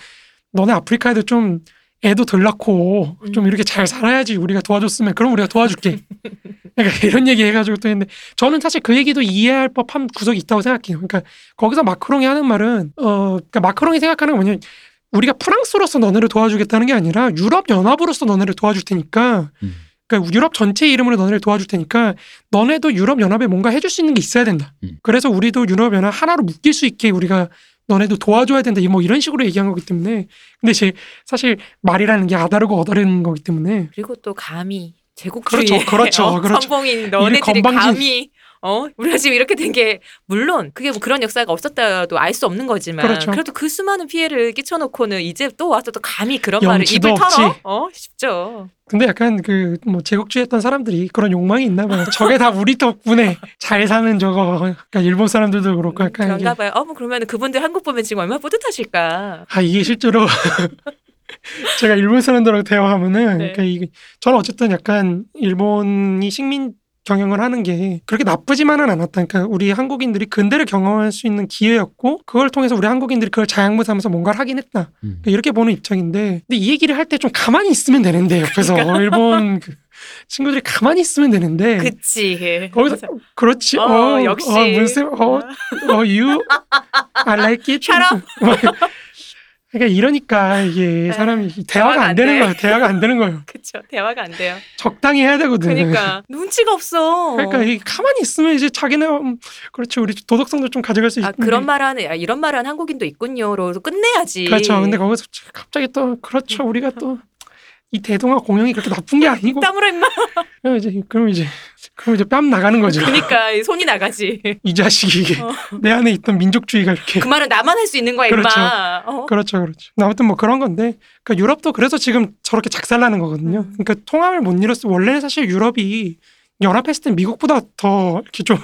너네 아프리카에도 좀 애도 덜 낳고 좀 음. 이렇게 잘 살아야지 우리가 도와줬으면 그럼 우리가 도와줄게. 그러니까 이런 얘기 해가지고 또 했는데 저는 사실 그 얘기도 이해할 법한 구석이 있다고 생각해요. 그러니까 거기서 마크롱이 하는 말은 어 그러니까 마크롱이 생각하는 건 뭐냐면 우리가 프랑스로서 너네를 도와주겠다는 게 아니라 유럽 연합으로서 너네를 도와줄 테니까 음. 그러니까 유럽 전체 이름으로 너네를 도와줄 테니까 너네도 유럽 연합에 뭔가 해줄 수 있는 게 있어야 된다. 음. 그래서 우리도 유럽 연합 하나로 묶일 수 있게 우리가 너네도 도와줘야 된다. 뭐 이런 식으로 얘기한 거기 때문에 근데 제 사실 말이라는 게 아다르고 어다르는 거기 때문에 그리고 또 감히 제국주의 그렇죠, 그렇죠, 어, 그렇죠. 선봉인 너네들이 건방진- 감히 어 우리가 지금 이렇게 된 게 물론 그게 뭐 그런 역사가 없었다도 알 수 없는 거지만 그렇죠. 그래도 그 수많은 피해를 끼쳐놓고는 이제 또 와서 또 감히 그런 말을 입을 털어 없지. 어 쉽죠. 근데 약간 그 뭐 제국주의했던 사람들이 그런 욕망이 있나 봐요. 저게 다 우리 덕분에 잘 사는 저거. 그러니까 일본 사람들도 그렇고 약간 그런가 봐요. 어뭐 그러면 그분들 한국 보면 지금 얼마나 뿌듯하실까. 아 이게 실제로 제가 일본 사람들하고 대화하면은 네. 그러니까 이게 저는 어쨌든 약간 일본이 식민 경영을 하는 게 그렇게 나쁘지만은 않았다. 그러니까 우리 한국인들이 근대를 경험할 수 있는 기회였고 그걸 통해서 우리 한국인들이 그걸 자양분삼아서 뭔가를 하긴 했다. 음. 그러니까 이렇게 보는 입장인데 근데 이 얘기를 할 때 좀 가만히 있으면 되는데 옆에서 일본 그 친구들이 가만히 있으면 되는데 그치. 네. 거기서. 그렇지 어, 어, 역시. 어, 문쌤 어, 어 you I like it. 그러니까 이러니까 이게 사람이 대화가 안 안 되는 돼. 거예요. 대화가 안 되는 거예요. 그쵸. 대화가 안 돼요. 적당히 해야 되거든 그러니까. 눈치가 없어. 그러니까 이 가만히 있으면 이제 자기네 음, 그렇죠. 우리 도덕성도 좀 가져갈 수 아, 있는 그런 말하는 아, 이런 말하는 한국인도 있군요로 끝내야지. 그렇죠. 근데 거기서 갑자기 또 그렇죠. 우리가 또 이 대동아 공영이 그렇게 나쁜 게 아니고 땀으로 임마. 그럼 이제 그럼 이제 그럼 이제 뺨 나가는 거죠 그러니까 이 손이 나가지. 이 자식이 이게 어. 내 안에 있던 민족주의가 이렇게 그 말은 나만 할 수 있는 거야 임마. 그렇죠. 어? 그렇죠, 그렇죠. 아무튼 뭐 그런 건데, 그러니까 유럽도 그래서 지금 저렇게 작살나는 거거든요. 음. 그러니까 통합을 못 이뤘어. 원래는 사실 유럽이 연합했을 때 미국보다 더 이렇게 좀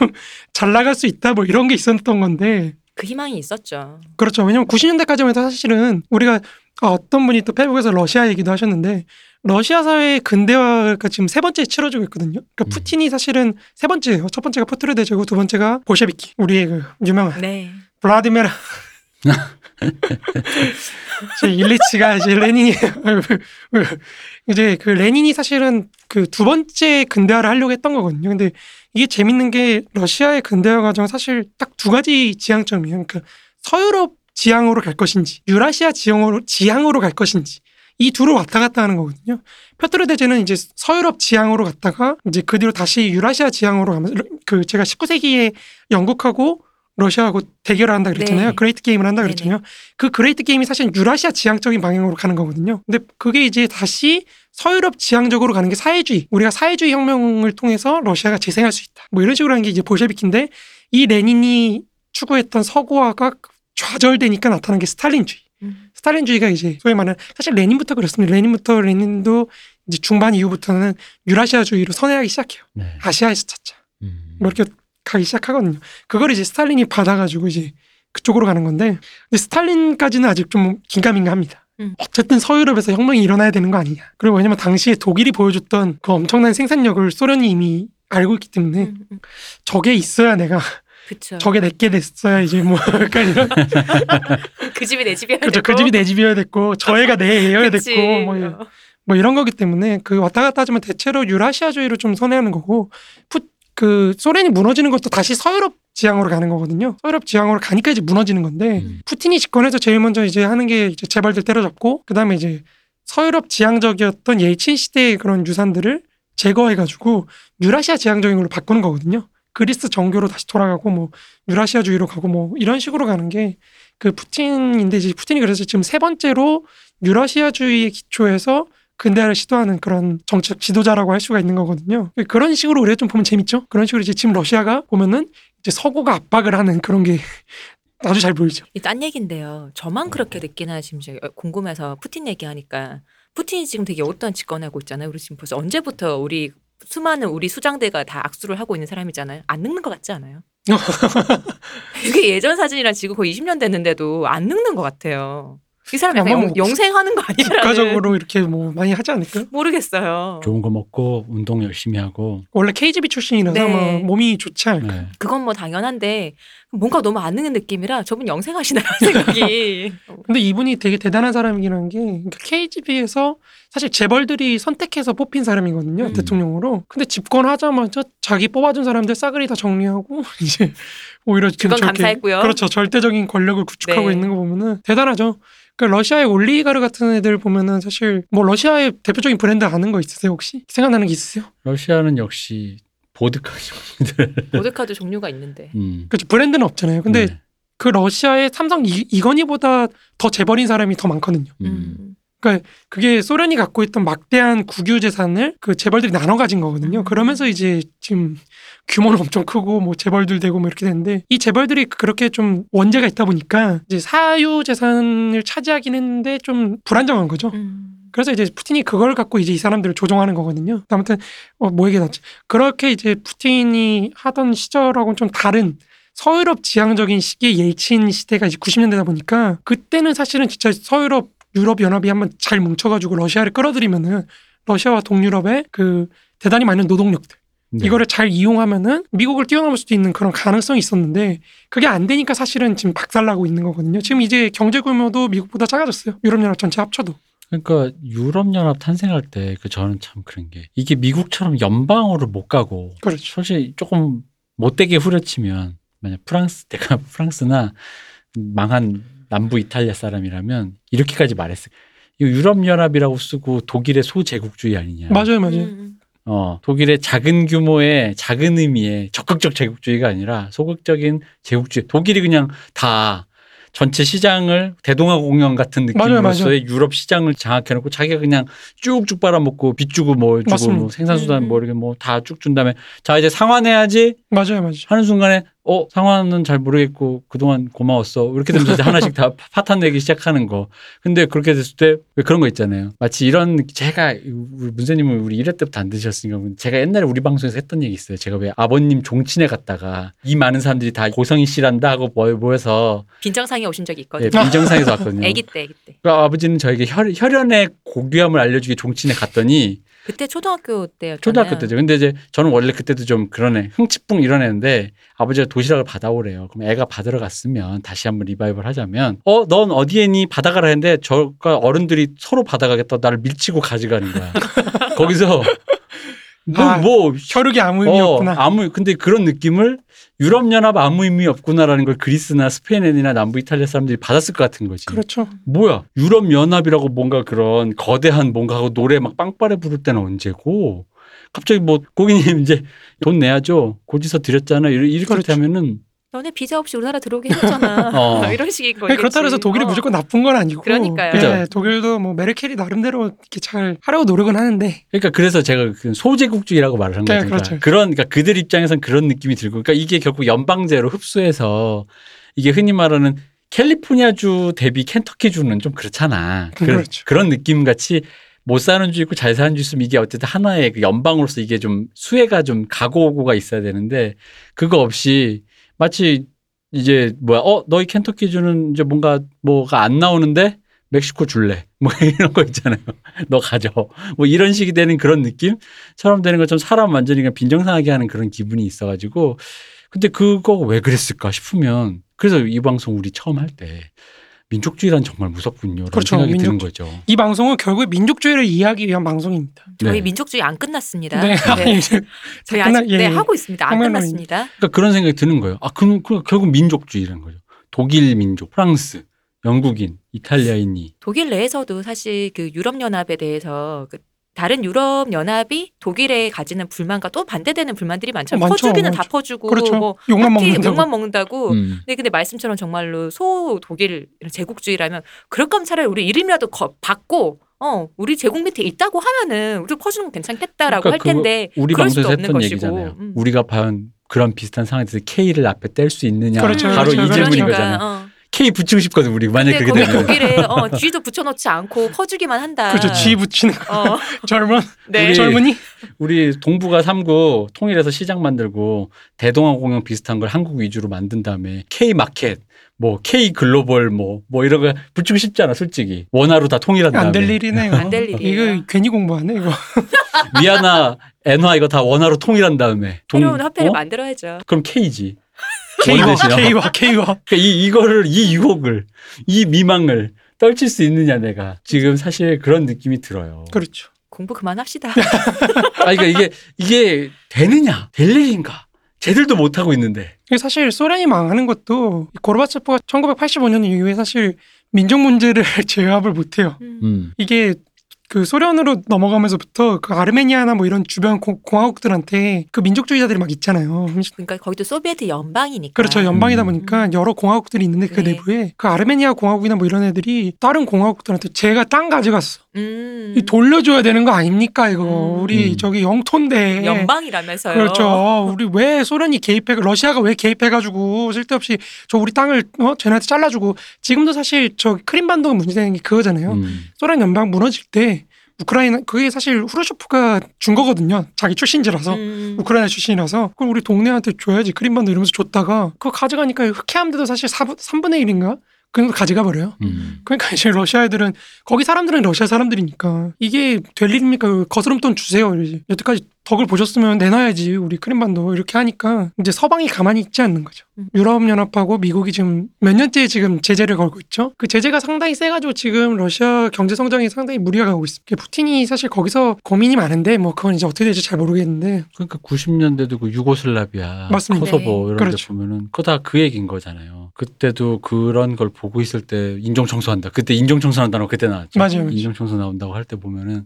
잘 나갈 수 있다, 뭐 이런 게 있었던 건데, 그 희망이 있었죠. 그렇죠. 왜냐면 90년대까지만 해도 사실은 우리가 아, 어떤 분이 또 페북에서 러시아 얘기도 하셨는데, 러시아 사회의 근대화가 지금 세 번째 치러지고 있거든요. 그러니까 음. 푸틴이 사실은 세 번째예요. 첫 번째가 포트르데제고 두 번째가 보셰비키, 우리의 그 유명한 네. 블라디메라 제 일리치가 이제 레닌이에요. 이제 그 레닌이 사실은 그 두 번째 근대화를 하려고 했던 거거든요. 근데 이게 재밌는 게 러시아의 근대화 과정 사실 딱 두 가지 지향점이에요. 그러니까 서유럽 지향으로 갈 것인지 유라시아 지향으로 지향으로 갈 것인지 이 둘을 왔다 갔다 하는 거거든요. 표트르 대제는 이제 서유럽 지향으로 갔다가 이제 그 뒤로 다시 유라시아 지향으로 가면서 그 제가 19세기에 영국하고 러시아하고 대결을 한다 그랬잖아요. 네. Great Game을 한다 그랬잖아요. 그 Great Game이 사실 유라시아 지향적인 방향으로 가는 거거든요. 근데 그게 이제 다시 서유럽 지향적으로 가는 게 사회주의. 우리가 사회주의 혁명을 통해서 러시아가 재생할 수 있다. 뭐 이런 식으로 하는 게 이제 볼셰비키인데 이 레닌이 추구했던 서구화가 좌절되니까 나타난 게 스탈린주의. 음. 스탈린주의가 이제 소위 말하는 사실 레닌부터 그렇습니다. 레닌부터 레닌도 이제 중반 이후부터는 유라시아주의로 선회하기 시작해요. 네. 아시아에서 찾자. 음. 뭐 이렇게 가기 시작하거든요. 그걸 이제 스탈린이 받아가지고 이제 그쪽으로 가는 건데, 근데 스탈린까지는 아직 좀 긴가민가합니다. 음. 어쨌든 서유럽에서 혁명이 일어나야 되는 거 아니냐. 그리고 왜냐면 당시에 독일이 보여줬던 그 엄청난 생산력을 소련이 이미 알고 있기 때문에 음, 음. 저게 있어야 내가 그쵸. 저게 내게 됐어야 이제 뭐 약간 이런 그 집이 내 집이야. 그렇죠. 그 집이 내 집이어야 됐고 저 애가 내 애여야 됐고 뭐, 이- 어. 뭐 이런 거기 때문에 그 왔다 갔다 하지만 대체로 유라시아주의로 좀 선회하는 거고 푸, 그 소련이 무너지는 것도 다시 서유럽 지향으로 가는 거거든요. 서유럽 지향으로 가니까 이제 무너지는 건데 음. 푸틴이 집권해서 제일 먼저 이제 하는 게 이제 재벌들 때려잡고 그다음에 이제 서유럽 지향적이었던 예친 시대의 그런 유산들을 제거해가지고 유라시아 지향적인 걸로 바꾸는 거거든요. 그리스 정교로 다시 돌아가고 뭐 유라시아주의로 가고 뭐 이런 식으로 가는 게 그 푸틴인데 이제 푸틴이 그래서 지금 세 번째로 유라시아주의의 기초에서 근대화를 시도하는 그런 정치적 지도자라고 할 수가 있는 거거든요. 그런 식으로 우리가 좀 보면 재밌죠. 그런 식으로 이제 지금 러시아가 보면은 이제 서구가 압박을 하는 그런 게 아주 잘 보이죠. 이딴 얘기인데요. 저만 그렇게 느끼나 지금 제가 궁금해서 푸틴 얘기하니까 푸틴이 지금 되게 어떤 집권하고 있잖아요. 우리 지금 벌써 언제부터 우리 수많은 우리 수장대가 다 악수를 하고 있는 사람이잖아요. 안 늙는 것 같지 않아요? 이게 예전 사진이랑 지금 거의 20년 됐는데도 안 늙는 것 같아요. 이 사람 약간 아마 영, 뭐 영생하는 거 아니야? 국가적으로 이렇게 뭐 많이 하지 않을까요? 모르겠어요. 좋은 거 먹고 운동 열심히 하고 원래 KGB 출신이라서 네. 아마 몸이 좋지 않을까. 네. 그건 뭐 당연한데 뭔가 너무 안 늙는 느낌이라 저분 영생하시나라는 생각이. 근데 이분이 되게 대단한 사람이라는 게 그러니까 KGB에서 사실 재벌들이 선택해서 뽑힌 사람이거든요 음. 대통령으로. 근데 집권하자마자 자기 뽑아준 사람들 싸그리 다 정리하고 이제 오히려 그건 저렇게 감사했고요. 그렇죠 절대적인 권력을 구축하고 네. 있는 거 보면은 대단하죠. 그러니까 러시아의 올리가르 같은 애들 보면은 사실 뭐 러시아의 대표적인 브랜드 아는 거 있으세요 혹시 생각나는 게 있으세요? 러시아는 역시 보드카들. 보드카도 종류가 있는데. 음. 그렇죠 브랜드는 없잖아요. 근데 네. 그 러시아의 삼성 이, 이건희보다 더 재벌인 사람이 더 많거든요. 음. 음. 그게 소련이 갖고 있던 막대한 국유 재산을 그 재벌들이 나눠 가진 거거든요. 음. 그러면서 이제 지금 규모는 엄청 크고 뭐 재벌들 되고 뭐 이렇게 되는데 이 재벌들이 그렇게 좀 원죄가 있다 보니까 이제 사유 재산을 차지하긴 했는데 좀 불안정한 거죠. 음. 그래서 이제 푸틴이 그걸 갖고 이제 이 사람들을 조종하는 거거든요. 아무튼 어, 뭐 얘기했지? 그렇게 이제 푸틴이 하던 시절하고는 좀 다른 서유럽 지향적인 시기의 예친 시대가 이제 90년대다 보니까 그때는 사실은 진짜 서유럽 유럽 연합이 한번 잘 뭉쳐가지고 러시아를 끌어들이면은 러시아와 동유럽의 그 대단히 많은 노동력들 네. 이거를 잘 이용하면은 미국을 뛰어넘을 수도 있는 그런 가능성이 있었는데 그게 안 되니까 사실은 지금 박살나고 있는 거거든요. 지금 이제 경제 규모도 미국보다 작아졌어요. 유럽 연합 전체 합쳐도. 그러니까 유럽 연합 탄생할 때 그 저는 참 그런 게 이게 미국처럼 연방으로 못 가고 그렇죠. 솔직히 조금 못되게 후려치면 만약 프랑스 내가 프랑스나 망한 남부 이탈리아 사람이라면 이렇게까지 말했을 이거 유럽 연합이라고 쓰고 독일의 소제국주의 아니냐. 맞아요, 맞아요. 음. 어, 독일의 작은 규모의 작은 의미의 적극적 제국주의가 아니라 소극적인 제국주의. 독일이 그냥 다 전체 시장을 대동아 공영 같은 느낌으로서의 유럽 시장을 장악해놓고 자기가 그냥 쭉쭉 빨아먹고 빚 주고 뭐 주고. 뭐 생산수단 음. 뭐 이렇게 뭐 다 쭉 준 다음에 자 이제 상환해야지 맞아요, 맞아요. 하는 순간에 어 상환은 잘 모르겠고 그동안 고마웠어. 이렇게 되면서 이제 하나씩 다 파탄 내기 시작하는 거. 근데 그렇게 됐을 때 왜 그런 거 있잖아요. 마치 이런 제가 우리 문세님은 우리 1회 때부터 안 드셨으니까 제가 옛날에 우리 방송에서 했던 얘기 있어요. 제가 왜 아버님 종친회 갔다가 이 많은 사람들이 다 고성희 씨란다 하고 모여- 모여서 빈정상에 오신 적이 예, 있거든요. 빈정상에서 왔거든요. 아기 때, 아기 때. 그 아버지는 저에게 혈, 혈연의 고귀함을 알려주기 종친회 갔더니 그때 초등학교 때였잖아요. 초등학교 때죠. 근데 이제 저는 원래 그때도 좀 그런 애, 흥칫뿡 이런 애인데 아버지가 도시락을 받아오래요. 그럼 애가 받으러 갔으면 다시 한번 리바이벌 하자면 어, 넌 어디에 니 받아가라 했는데 저가 어른들이 서로 받아가겠다 나를 밀치고 가져가는 거야. 거기서 뭐, 아, 뭐 혈육이 아무 의미 어, 없구나. 아무 근데 그런 느낌을 유럽 연합 아무 의미 없구나라는 걸 그리스나 스페인이나 남부 이탈리아 사람들이 받았을 것 같은 거지. 그렇죠. 뭐야 유럽 연합이라고 뭔가 그런 거대한 뭔가 하고 노래 막 빵빠레 부를 때는 언제고 갑자기 뭐 고객님 이제 돈 내야죠 고지서 드렸잖아 이렇게 그렇죠. 하면은 너네 비자 없이 우리나라 들어오게 했잖아. 어. 이런 식인. 아니, 그렇다고 해서 독일이 어. 무조건 나쁜 건 아니고. 그러니까요. 예, 그죠. 독일도 뭐 메르켈이 나름대로 이렇게 잘 하려고 노력은 하는데. 그러니까 그래서 제가 그 소제국주의라고 말을 한 네, 거죠. 그러니까 그렇죠. 그런 그러니까 그들 입장에선 그런 느낌이 들고 그러니까 이게 결국 연방제로 흡수해서 이게 흔히 말하는 캘리포니아주 대비 켄터키주는 좀 그렇잖아. 그, 그렇죠. 그런 느낌 같이 못 사는 주 있고 잘 사는 주 있으면 이게 어쨌든 하나의 그 연방으로서 이게 좀 수혜가 좀 가고 오고가 있어야 되는데 그거 없이 마치 이제 뭐야? 어 너희 켄터키 주는 이제 뭔가 뭐가 안 나오는데 멕시코 줄래? 뭐 이런 거 있잖아요. 너 가져. 뭐 이런 식이 되는 그런 느낌처럼 되는 것처럼 사람 완전히 그냥 빈정상하게 하는 그런 기분이 있어가지고. 근데 그거 왜 그랬을까 싶으면 그래서 이 방송 우리 처음 할 때 민족주의란 정말 무섭군요라는 그렇죠. 생각이 드는 민족주의. 거죠. 이 방송은 결국 민족주의를 이해하기 위한 방송입니다. 저희 네. 민족주의 안 끝났습니다. 네, 아니, 이제 저희 끝나- 아직 예, 네, 예. 하고 있습니다. 안 끝났습니다. 그러니까 그런 생각이 드는 거예요. 아, 그럼 그- 결국 민족주의라는 거죠. 독일 민족, 프랑스, 영국인, 이탈리아인이 독일 내에서도 사실 그 유럽 연합에 대해서 그 다른 유럽 연합이 독일에 가지는 불만과 또 반대되는 불만들이 많죠. 많죠, 퍼주기는 다 많죠. 퍼주고 그렇죠. 뭐 욕만 먹는다고. 욕만 먹는다고. 음. 근데 근데 말씀처럼 정말로 소 독일 제국주의라면 그럴 거면 차라리 우리 이름이라도 거, 받고 어 우리 제국 밑에 있다고 하면은 우리 퍼주는 건 괜찮겠다라고 그러니까 할 텐데 우리 그럴 수도 방송에서 없는 했던. 얘기잖아요. 음. 우리가 과연 그런 비슷한 상황에서 K를 앞에 뗄 수 있느냐. 그렇죠, 바로 그렇죠, 이 질문인 그러니까, 거잖아요. 어. K 붙이고 싶거든 우리 만약 근데 그렇게 거기 되면. 독일에 어, G도 붙여놓지 않고 퍼주기만 한다. 그렇죠. 지 붙이는 거. 어, 젊은 네. 우리- 젊은이 우리 동부가 3구 통일해서 시장 만들고 대동아 공영 비슷한 걸 한국 위주로 만든 다음에 K 마켓 뭐 K 글로벌 뭐 뭐 이런 거 붙이고 싶지 않아 솔직히 원화로 다 통일한 다음에 안 될 일이네요. 안될 일이에요. 이거 괜히 공부하네 이거. 위안화 엔화 이거 다 원화로 통일한 다음에 동- 새로운 화폐를 어? 만들어야죠. 그럼 K지 K와. K와 K와 그러니까 이 이거를 이 유혹을 이 미망을 떨칠 수 있느냐 내가 지금 사실 그런 느낌이 들어요. 그렇죠. 공부 그만합시다. 아 그러니까 이게 이게 되느냐 될 일인가 쟤들도 못 하고 있는데 사실 소련이 망하는 것도 고르바초프가 1985년 이후에 사실 민족 문제를 제압을 못해요. 음. 음. 이게 그 소련으로 넘어가면서부터 그 아르메니아나 뭐 이런 주변 공, 공화국들한테 그 민족주의자들이 막 있잖아요. 그러니까 거기도 소비에트 연방이니까. 그렇죠. 연방이다 음. 보니까 여러 공화국들이 있는데 그 네. 내부에 그 아르메니아 공화국이나 뭐 이런 애들이 다른 공화국들한테 제가 땅 가져갔어. 음. 이 돌려줘야 되는 거 아닙니까 이거. 음. 우리 음. 저기 영토인데. 연방이라면서요. 그렇죠. 우리 왜 소련이 개입해, 러시아가 왜 개입해가지고 쓸데없이 저 우리 땅을 어 쟤네한테 잘라주고 지금도 사실 저 크림반도가 문제되는 게 그거잖아요. 음. 소련 연방 무너질 때 우크라이나 그게 사실 후르쇼프가 준 거거든요. 자기 출신지라서. 음. 우크라이나 출신이라서 그걸 우리 동네한테 줘야지 크림반도 이러면서 줬다가 그거 가져가니까 흑해함대도 사실 4분, 3분의 1인가? 그 정도 가져가 버려요. 음. 그러니까 이제 러시아 애들은 거기 사람들은 러시아 사람들이니까 이게 될 일입니까? 거스름돈 주세요. 이러지. 여태까지 덕을 보셨으면 내놔야지 우리 크림반도 이렇게 하니까 이제 서방이 가만히 있지 않는 거죠. 음. 유럽연합하고 미국이 지금 몇 년째 지금 제재를 걸고 있죠. 그 제재가 상당히 세가지고 지금 러시아 경제 성장이 상당히 무리가 가고 있습니다. 푸틴이 사실 거기서 고민이 많은데 뭐 그건 이제 어떻게 될지 잘 모르겠는데 그러니까 90년대도 그 유고슬라비아, 맞습니다. 코소보 네. 이런 그렇죠. 데 보면은 그거 다그 얘기인 거잖아요. 그때도 그런 걸 보고 있을 때 인종 청소한다. 그때 인종 청소한다고 그때 나왔죠. 맞아요, 맞아요. 인종 청소 나온다고 할 때 보면은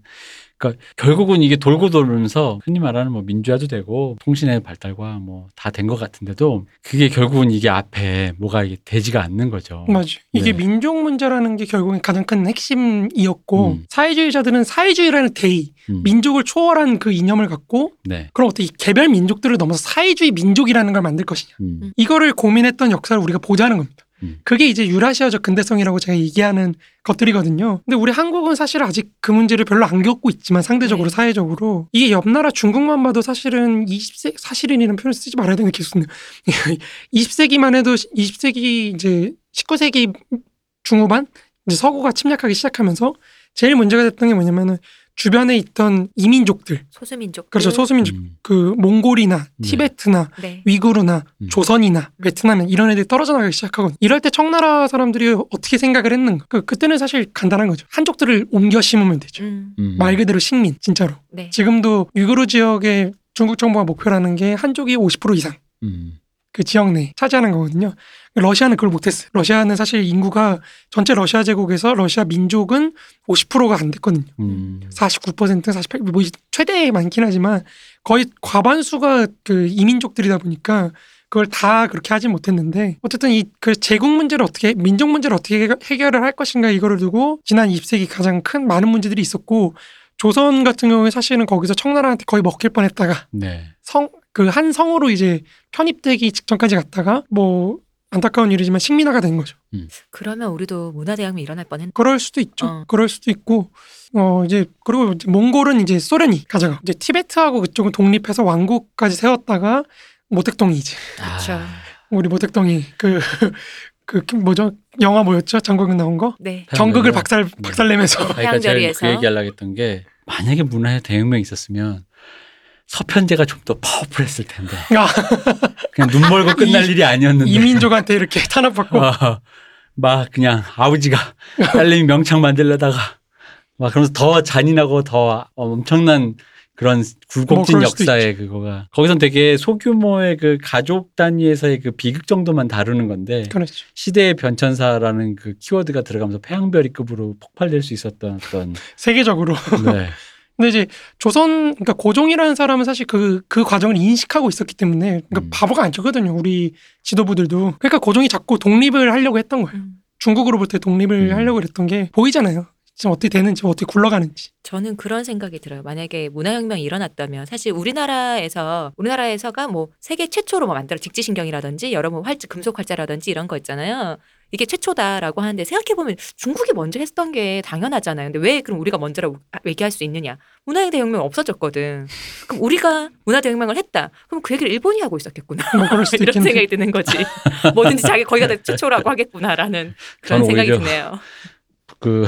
그러니까 결국은 이게 돌고 돌면서 흔히 말하는 뭐 민주화도 되고 통신의 발달과 뭐 다 된 것 같은데도 그게 결국은 이게 앞에 뭐가 이게 되지가 않는 거죠. 맞아. 이게 네. 민족 문제라는 게 결국엔 가장 큰 핵심이었고 음. 사회주의자들은 사회주의라는 대의, 음. 민족을 초월한 그 이념을 갖고 네. 그럼 어떻게 이 개별 민족들을 넘어서 사회주의 민족이라는 걸 만들 것이냐. 음. 이거를 고민했던 역사를 우리가 보자는 겁니다. 음. 그게 이제 유라시아적 근대성이라고 제가 얘기하는 것들이거든요. 근데 우리 한국은 사실 아직 그 문제를 별로 안 겪고 있지만 상대적으로 네. 사회적으로 이게 옆 나라 중국만 봐도 사실은 20세 사실은이라는 표현을 쓰지 말아야 되는 게 계속 쓰네요. 20세기만 해도 20세기 이제 19세기 중후반 이제 서구가 침략하기 시작하면서 제일 문제가 됐던 게 뭐냐면은 주변에 있던 이민족들 소수민족. 그렇죠 소수민족 음. 그 몽골이나 네. 티베트나 네. 위구르나 음. 조선이나 베트남 이런 애들이 떨어져 나가기 시작하거든. 이럴 때 청나라 사람들이 어떻게 생각을 했는가? 그, 그때는 사실 간단한 거죠. 한족들을 옮겨 심으면 되죠. 음. 음. 말 그대로 식민 진짜로. 네. 지금도 위구르 지역의 중국 정부가 목표라는 게 한족이 50% 이상 음. 그 지역 내에 차지하는 거거든요. 러시아는 그걸 못했어요. 러시아는 사실 인구가 전체 러시아 제국에서 러시아 민족은 50%가 안 됐거든요. 음. 49% 48, 뭐 최대 많긴 하지만 거의 과반수가 그 이민족들이다 보니까 그걸 다 그렇게 하지 못했는데 어쨌든 이 그 제국 문제를 어떻게 민족 문제를 어떻게 해결- 해결을 할 것인가 이거를 두고 지난 20세기 가장 큰 많은 문제들이 있었고 조선 같은 경우에 사실은 거기서 청나라한테 거의 먹힐 뻔했다가 네. 성그 한 성으로 이제 편입되기 직전까지 갔다가 뭐 안타까운 일이지만 식민화가 된 거죠. 그러면 우리도 문화대혁명 일어날 뻔했. 그럴 수도 있죠. 어. 그럴 수도 있고 어 이제 그리고 이제 몽골은 이제 소련이 가져가 이제 티베트하고 그쪽은 독립해서 왕국까지 세웠다가 모택동이 이제 그렇죠. 아, 우리 모택동이 그 그 뭐죠 영화 뭐였죠 장국영 나온 거 네. 정극을 태양절이요? 박살 네. 박살내면서 아, 그러니까 제가. 그 얘기하려고 했던 게 만약에 문화의 대혁명이 있었으면 서편제가 좀 더 파워풀했을 텐데 아, 그냥 눈 멀고 끝날 이- 일이 아니었는데 이민족한테 이렇게 탄압받고 아, 막 그냥 아버지가 딸내미 명창 만들려다가 막 그러면서 더 잔인하고 더 엄청난 그런 굴곡진 뭐 역사의 그거가 거기선 되게 소규모의 그 가족 단위에서의 그 비극 정도만 다루는 건데 그렇죠. 시대의 변천사라는 그 키워드가 들어가면서 폐왕별이급으로 폭발될 수 있었던 어떤 세계적으로. 네. 근데 이제 조선 그러니까 고종이라는 사람은 사실 그그 과정을 인식하고 있었기 때문에 그러니까 음. 바보가 아니거든요. 우리 지도부들도. 그러니까 고종이 자꾸 독립을 하려고 했던 거예요. 음. 중국으로부터 독립을 음. 하려고 했던 게 보이잖아요. 지금 어떻게 되는지 어떻게 굴러가는지. 저는 그런 생각이 들어요. 만약에 문화혁명이 일어났다면 사실 우리나라에서 우리나라에서가 뭐 세계 최초로 뭐 만들어 직지신경이라든지 여러 뭐 활자 금속 활자라든지 이런 거 있잖아요. 이게 최초다라고 하는데 생각해 보면 중국이 먼저 했던 게 당연하잖아요. 근데 왜 그럼 우리가 먼저라고 얘기할 수 있느냐? 문화대혁명 없어졌거든. 그럼 우리가 문화대혁명을 했다. 그럼 그 얘기를 일본이 하고 있었겠구나. 뭐 이런 있겠네. 생각이 드는 거지. 뭐든지 자기 거기가 다 최초라고 하겠구나라는 그런 생각이 드네요. 그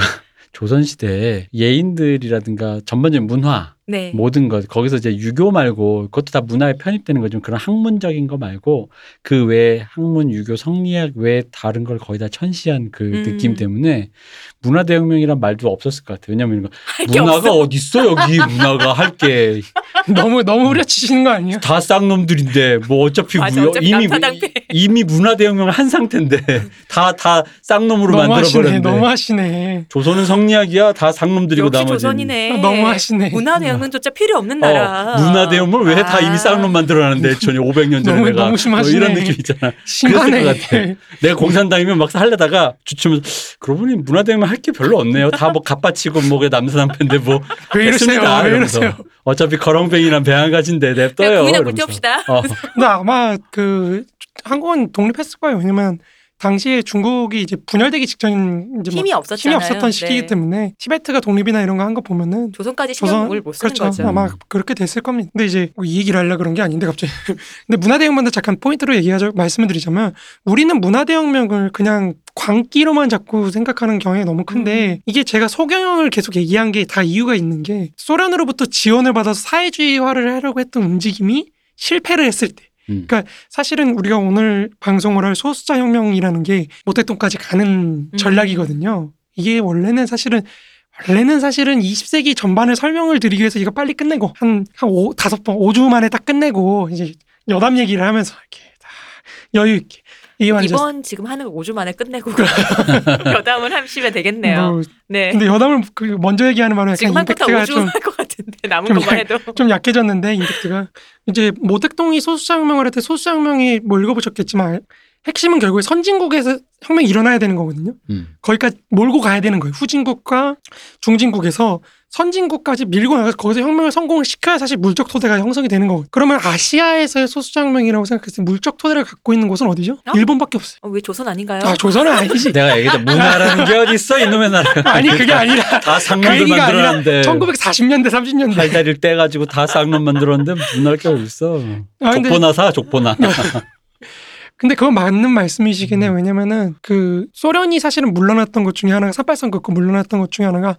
조선시대에 예인들이라든가 전반적인 문화 네. 모든 것 거기서 이제 유교 말고 그것도 다 문화에 편입되는 거좀 그런 학문적인 거 말고 그 외에 학문 유교 성리학 외에 다른 걸 거의 다 천시한 그 음. 느낌 때문에 문화 대혁명이란 말도 없었을 것 같아요 왜냐면 할게 문화가. 어디 있어 여기 문화가 할게다 너무 너무 후려치시는 거 아니에요? 쌍놈들인데 뭐 어차피 맞아, 무- 어차피 이미. 이미 문화 대혁명을 한 상태인데 다 다 쌍놈으로 너무 만들어. 버렸는데 너무 하시네. 조선은 성리학이야 다 쌍놈들이고 역시 나머지 조선이네. 너무 하시네. 문화 대혁명조차 필요 없는 나라. 어, 문화 대혁명을 왜다 아. 이미 쌍놈 만들어놨는데 전에 500년 전에 너무- 내가 너무 심하시네. 뭐 이런 느낌 있잖아. 심하네. 그랬을 것 같아. 내가 공산당이면 막 하려다가 주춤해서 그러고 보니 문화 대혁명 할 게 별로 없네요. 다뭐 갑바치고 뭐게 남사당패인데 뭐왜 이러세요? 했습니다. 왜. 이러세요? 어차피 거렁뱅이랑 배양가진데 냅둬요. 그냥 부인하고 이러면서. 띄웁시다. 어. 근데 아마 그 한국 은 독립했을 거예요. 왜냐면 당시에 중국이 이제 분열되기 직전인 이제 뭐 힘이 힘이 없었잖아요. 없었던 시기이기 네. 때문에 티베트가 독립이나 이런 거 한 거 보면은 조선까지 조선 신경을 못 쓰는 그렇죠. 거죠. 아마 그렇게 됐을 겁니다. 근데 이제 뭐 이 얘기를 하려 그런 게 아닌데 갑자기. 근데 문화대혁명도 잠깐 포인트로 얘기하자 말씀을 드리자면 우리는 문화대혁명을 그냥 광기로만 자꾸 생각하는 경향이 너무 큰데 음. 이게 제가 소경영을 계속 얘기한 게 다 이유가 있는 게 소련으로부터 지원을 받아서 사회주의화를 하려고 했던 움직임이 실패를 했을 때 음. 그러니까 사실은 우리가 오늘 방송을 할 소수자 혁명이라는 게 모택동까지 가는 음. 전략이거든요. 이게 원래는 사실은 원래는 사실은 20세기 전반을 설명을 드리기 위해서 이거 빨리 끝내고 한한 오, 다섯 번 5주 만에 딱 끝내고 이제 여담 얘기를 하면서 이렇게 다 여유 있게 이번 지금 하는 거 5주 만에 끝내고 여담을 하시면 되겠네요. 뭐, 네. 근데 여담을 그 먼저 얘기하는 지금 약간 임팩트가 5주 좀할것 같은데 남은 좀 것만 약- 해도 좀 약해졌는데 임팩트가 이제 모택동이 소수자 혁명을 할 때 소수자 혁명이 뭐 읽어보셨겠지만 핵심은 결국에 선진국에서 혁명이 일어나야 되는 거거든요. 음. 거기까지 몰고 가야 되는 거예요. 후진국과 중진국에서 선진국까지 밀고 나가서 거기서 혁명을 성공을 시켜야 사실 물적 토대가 형성이 되는 거거든요. 그러면 아시아에서의 소수자혁명이라고 생각했을 때 물적 토대를 갖고 있는 곳은 어디죠? 어? 일본밖에 없어요. 어, 왜 조선 아닌가요? 아 조선은 아니지. 내가 얘기했다 문화라는 게 어디 있어 이놈의 나라가 아니 그게 아니라 다그 얘기가 아니라 만들었는데 1940년대 30년대 팔다리를 떼가지고 다 쌍놈 만들었는데 문화할 게 어디 있어 아, 근데- 족보나 사 족보나 근데 그건 맞는 말씀이시긴. 음. 왜냐면은 그 소련이 사실은 물러났던 것 중에 하나가 38선 긋고 물러났던 것 중에 하나가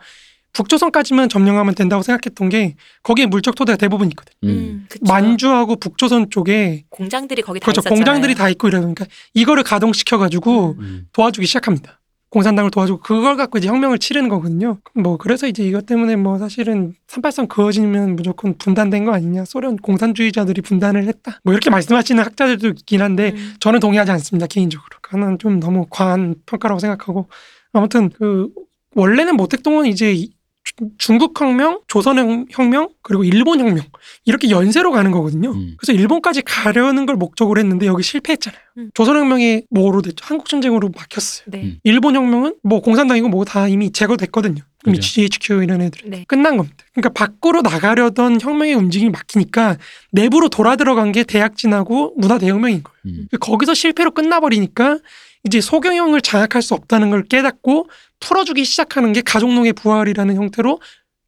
북조선까지만 점령하면 된다고 생각했던 게 거기에 물적 토대가 대부분 있거든. 요 음, 그쵸. 만주하고 북조선 쪽에 공장들이 거기 다 그렇죠. 있었잖아요. 공장들이 다 있고 이러니까 이거를 가동시켜 가지고 음. 도와주기 시작합니다. 공산당을 도와주고 그걸 갖고 이제 혁명을 치르는 거거든요. 뭐 그래서 이제 이것 때문에 뭐 사실은 38선 그어지면 무조건 분단된 거 아니냐. 소련 공산주의자들이 분단을 했다. 뭐 이렇게 말씀하시는 학자들도 있긴 한데 음. 저는 동의하지 않습니다 개인적으로 그거는 좀 너무 과한 평가라고 생각하고 아무튼 그 원래는 모택동은 이제 중국 혁명, 조선 혁명 그리고 일본 혁명 이렇게 연쇄로 가는 거거든요. 음. 그래서 일본까지 가려는 걸 목적으로 했는데 여기 실패했잖아요. 음. 조선 혁명이 뭐로 됐죠? 한국 전쟁으로 막혔어요. 네. 음. 일본 혁명은 뭐 공산당이고 뭐 다 이미 제거됐거든요. 이미 그죠. GHQ 이런 애들 네. 끝난 겁니다. 그러니까 밖으로 나가려던 혁명의 움직임이 막히니까 내부로 돌아 들어간 게 대약진하고 문화 대혁명인 거예요. 음. 거기서 실패로 끝나버리니까 이제 소경영을 장악할 수 없다는 걸 깨닫고 풀어주기 시작하는 게 가족농의 부활이라는 형태로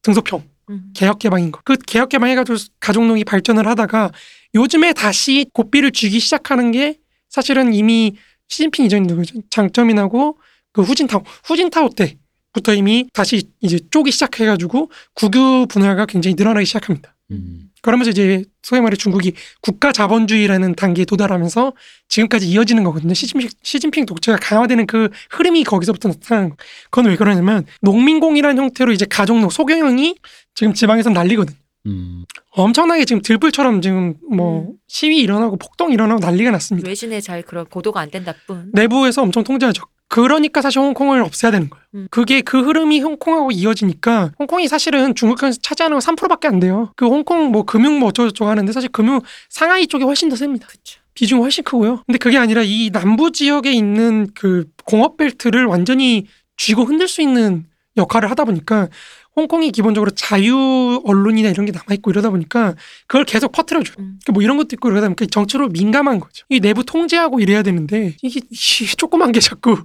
등소평 음. 개혁 개방인 거. 그 개혁 개방 해가지고 가족농이 발전을 하다가 요즘에 다시 고삐를 쥐기 시작하는 게 사실은 이미 시진핑 이전이 누구죠? 장점이나고 그 후진타오 후진타오 때부터 이미 다시 이제 쪼기 시작해가지고 국유 분야가 굉장히 늘어나기 시작합니다. 음. 그러면서 이제 소위 말해 중국이 국가 자본주의라는 단계에 도달하면서 지금까지 이어지는 거거든요. 시진핑, 시진핑 독재가 강화되는 그 흐름이 거기서부터 나타나는 거. 그건 왜 그러냐면 농민공이라는 형태로 이제 가족농 소경영이 지금 지방에서 난리거든요. 음. 엄청나게 지금 들불처럼 지금 뭐 음. 시위 일어나고 폭동 일어나고 난리가 났습니다. 외신에 잘 그런 보도가 안 된다 뿐. 내부에서 엄청 통제하죠. 그러니까 사실 홍콩을 없애야 되는 거예요. 음. 그게 그 흐름이 홍콩하고 이어지니까 홍콩이 사실은 중국에서 차지하는 건 3%밖에 안 돼요. 그 홍콩 뭐 금융 뭐 어쩌고저쩌고 하는데 사실 금융 상하이 쪽이 훨씬 더 셉니다. 그렇죠. 비중이 훨씬 크고요. 근데 그게 아니라 이 남부 지역에 있는 그 공업 벨트를 완전히 쥐고 흔들 수 있는 역할을 하다 보니까 홍콩이 기본적으로 자유 언론이나 이런 게 남아 있고 이러다 보니까 그걸 계속 퍼뜨려줘. 요 음. 뭐 이런 것도 있고 이러다 보니까 정치로 민감한 거죠. 이 내부 통제하고 이래야 되는데 이게 이 조그만 게 자꾸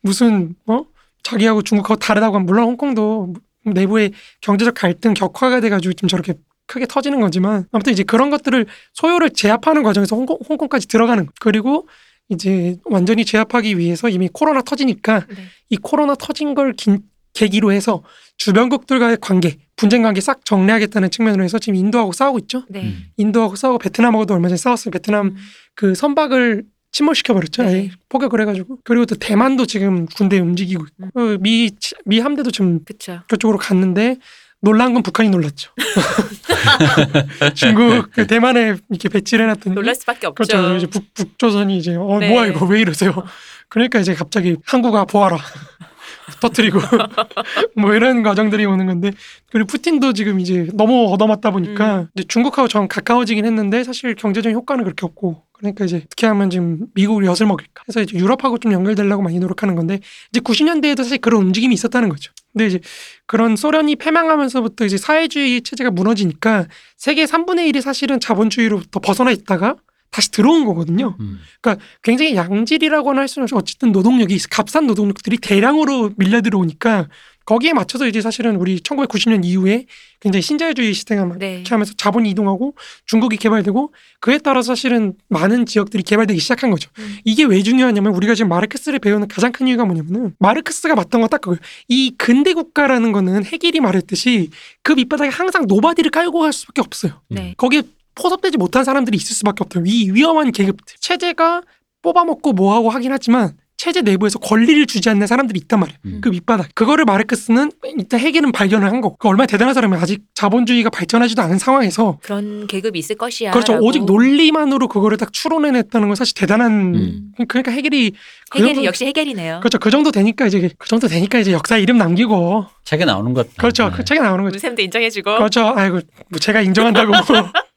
무슨 어 자기하고 중국하고 다르다고 하면 물론 홍콩도 내부의 경제적 갈등 격화가 돼가지고 지금 저렇게 크게 터지는 거지만 아무튼 이제 그런 것들을 소요를 제압하는 과정에서 홍콩, 홍콩까지 들어가는 거. 그리고 이제 완전히 제압하기 위해서 이미 코로나 터지니까 네. 이 코로나 터진 걸 긴- 계기로 해서 주변국들과의 관계, 분쟁 관계 싹 정리하겠다는 측면으로 해서 지금 인도하고 싸우고 있죠. 네. 음. 인도하고 싸우고 베트남하고도 얼마 전에 싸웠어요. 베트남 음. 그 선박을 침몰시켜 버렸죠. 네. 포격을 해가지고 그리고 또 대만도 지금 군대 움직이고 있고 음. 어, 미, 미 함대도 지금 그렇죠. 그쪽으로 갔는데 놀란 건 북한이 놀랐죠. 중국 그 대만에 이렇게 배치를 해놨더니 놀랄 수밖에 없죠. 그렇죠. 이제 북, 북조선이 이제 어 네. 뭐야 이거 왜 이러세요? 그러니까 이제 갑자기 한국아 보아라 터트리고 뭐 이런 과정들이 오는 건데 그리고 푸틴도 지금 이제 너무 얻어맞다 보니까 음. 이제 중국하고 좀 가까워지긴 했는데 사실 경제적인 효과는 그렇게 없고 그러니까 이제 어떻게 하면 지금 미국을 엿을 먹일까 해서 이제 유럽하고 좀 연결되려고 많이 노력하는 건데 이제 90년대에도 사실 그런 움직임이 있었다는 거죠. 근데 이제 그런 소련이 패망하면서부터 이제 사회주의 체제가 무너지니까 세계 3분의 1이 사실은 자본주의로부터 벗어나 있다가 다시 들어온 거거든요. 음. 굉장히 양질이라고는 할 수는 없이 어쨌든 노동력이 값싼 노동력들이 대량으로 밀려 들어오니까 거기에 맞춰서 이제 사실은 우리 1990년 이후에 굉장히 신자유주의 시대가 막 네. 이렇게 하면서 자본이 이동하고 중국이 개발되고 그에 따라서 사실은 많은 지역들이 개발되기 시작한 거죠. 음. 이게 왜 중요하냐면 우리가 지금 마르크스를 배우는 가장 큰 이유가 뭐냐면은 마르크스가 맞던 건 딱 그거예요. 이 근대 국가라는 거는 헤겔이 말했듯이 그 밑바닥에 항상 nobody를 깔고 갈 수밖에 없어요. 네. 거기에 포섭되지 못한 사람들이 있을 수밖에 없대요. 이 위험한 계급들. 체제가 뽑아먹고 뭐하고 하긴 하지만 체제 내부에서 권리를 주지 않는 사람들이 있단 말이에요. 음. 그 밑바닥. 그거를 마르크스는 일단 헤겔은 발견을 한 거고. 그 얼마나 대단한 사람이 아직 자본주의가 발전하지도 않은 상황에서 그런 계급이 있을 것이야. 그렇죠. 라고. 오직 논리만으로 그거를 딱 추론해냈다는 건 사실 대단한. 음. 그러니까 헤겔이 그 헤겔이 정도- 역시 헤겔이네요. 그렇죠. 그 정도 되니까 이제 그 정도 되니까 이제 역사 이름 남기고 책에 나오는 것. 그렇죠. 네. 그 책에 나오는 거죠. 문쌤도 인정해주고. 그렇죠. 아이고 뭐 제가 인정한다고.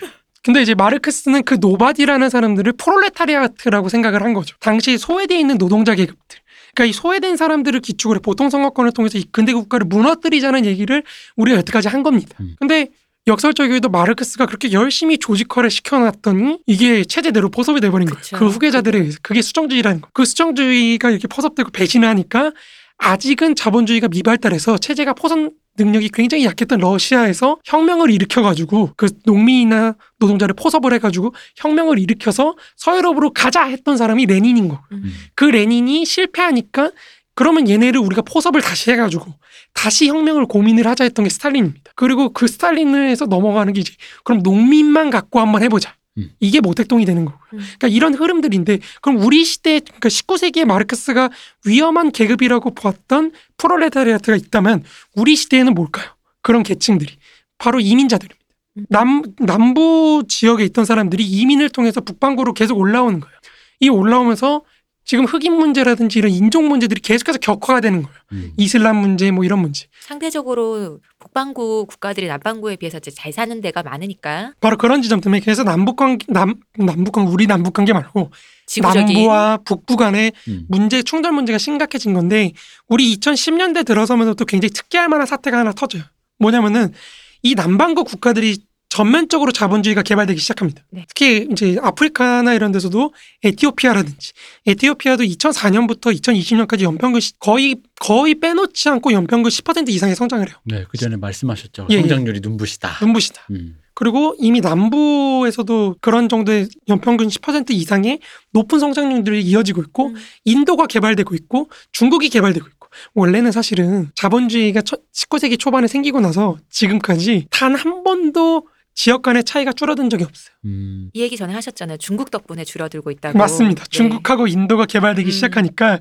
뭐. 근데 이제 마르크스는 그 nobody라는 사람들을 프롤레타리아트라고 생각을 한 거죠. 당시 소외되어 있는 노동자 계급들. 그러니까 이 소외된 사람들을 기축으로 해 보통 선거권을 통해서 이 근대 국가를 무너뜨리자는 얘기를 우리가 여태까지 한 겁니다. 음. 근데 역설적이게도 마르크스가 그렇게 열심히 조직화를 시켜놨더니 이게 체제대로 포섭이 돼버린 거예요. 그 후계자들에 의해서. 그게 수정주의라는 거. 그 수정주의가 이렇게 포섭되고 배신을 하니까 아직은 자본주의가 미발달해서 체제가 포섭 능력이 굉장히 약했던 러시아에서 혁명을 일으켜가지고 그 농민이나 노동자를 포섭을 해가지고 혁명을 일으켜서 서유럽으로 가자 했던 사람이 레닌인 거고 음. 그 레닌이 실패하니까 그러면 얘네를 우리가 포섭을 다시 해가지고 다시 혁명을 고민을 하자 했던 게 스탈린입니다. 그리고 그 스탈린을 해서 넘어가는 게 이제 그럼 농민만 갖고 한번 해보자. 음. 이게 모택동이 되는 거고요. 음. 그러니까 이런 흐름들인데 그럼 우리 시대 그러니까 19세기에 마르크스가 위험한 계급이라고 보았던 프롤레타리아트가 있다면 우리 시대에는 뭘까요? 그런 계층들이 바로 이민자들입니다. 음. 남 남부 지역에 있던 사람들이 이민을 통해서 북반구로 계속 올라오는 거예요. 이 올라오면서 지금 흑인 문제라든지 이런 인종 문제들이 계속해서 격화가 되는 거예요. 음. 이슬람 문제 뭐 이런 문제. 상대적으로 북반구 국가들이 남반구에 비해서 이제 잘 사는 데가 많으니까 바로 그런 지점 때문에 그래서 남북 관계 남 남북 관 우리 남북 관계 말고 지구적인 남부와 북부 간의 음. 문제 충돌 문제가 심각해진 건데 우리 2010년대 들어서면서부터 굉장히 특기할 만한 사태가 하나 터져요. 뭐냐면은 이 남반구 국가들이 전면적으로 자본주의가 개발되기 시작합니다. 네. 특히 이제 아프리카나 이런 데서도 에티오피아라든지 에티오피아도 2004년부터 2020년까지 연평균 시- 거의 거의 빼놓지 않고 연평균 10% 이상의 성장을 해요. 네, 그 전에 말씀하셨죠. 예, 예. 성장률이 눈부시다. 눈부시다. 음. 그리고 이미 남부에서도 그런 정도의 연평균 10% 이상의 높은 성장률들이 이어지고 있고 음. 인도가 개발되고 있고 중국이 개발되고 있고 원래는 사실은 자본주의가 19세기 초반에 생기고 나서 지금까지 단 한 번도 지역 간의 차이가 줄어든 적이 없어요. 음. 이 얘기 전에 하셨잖아요. 중국 덕분에 줄어들고 있다고. 맞습니다. 네. 중국하고 인도가 개발되기 음. 시작하니까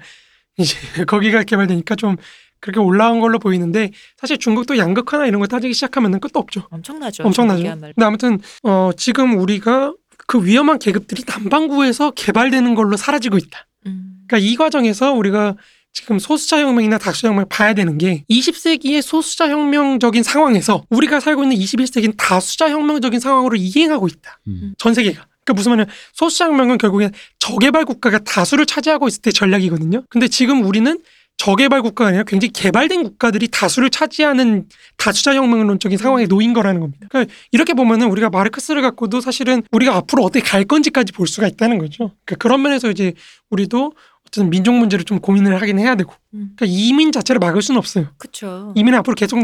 이제 거기가 개발되니까 좀 그렇게 올라온 걸로 보이는데 사실 중국도 양극화나 이런 거 따지기 시작하면 은 끝도 없죠. 엄청나죠. 엄청나죠. 근데 아무튼 어 지금 우리가 그 위험한 계급들이 남반구에서 개발되는 걸로 사라지고 있다. 음. 그러니까 이 과정에서 우리가 지금 소수자 혁명이나 다수자 혁명을 봐야 되는 게 20세기의 소수자 혁명적인 상황에서 우리가 살고 있는 21세기는 다수자 혁명적인 상황으로 이행하고 있다. 음. 전 세계가. 그러니까 무슨 말이냐면 소수자 혁명은 결국엔 저개발 국가가 다수를 차지하고 있을 때 전략이거든요. 근데 지금 우리는 저개발 국가가 아니라 굉장히 개발된 국가들이 다수를 차지하는 다수자 혁명론적인 상황에 놓인 거라는 겁니다. 그러니까 이렇게 보면은 우리가 마르크스를 갖고도 사실은 우리가 앞으로 어떻게 갈 건지까지 볼 수가 있다는 거죠. 그러니까 그런 면에서 이제 우리도 어쨌든 민족 문제를 좀 고민을 하긴 해야 되고 음. 그러니까 이민 자체를 막을 수는 없어요. 그렇죠. 이민은 앞으로 계속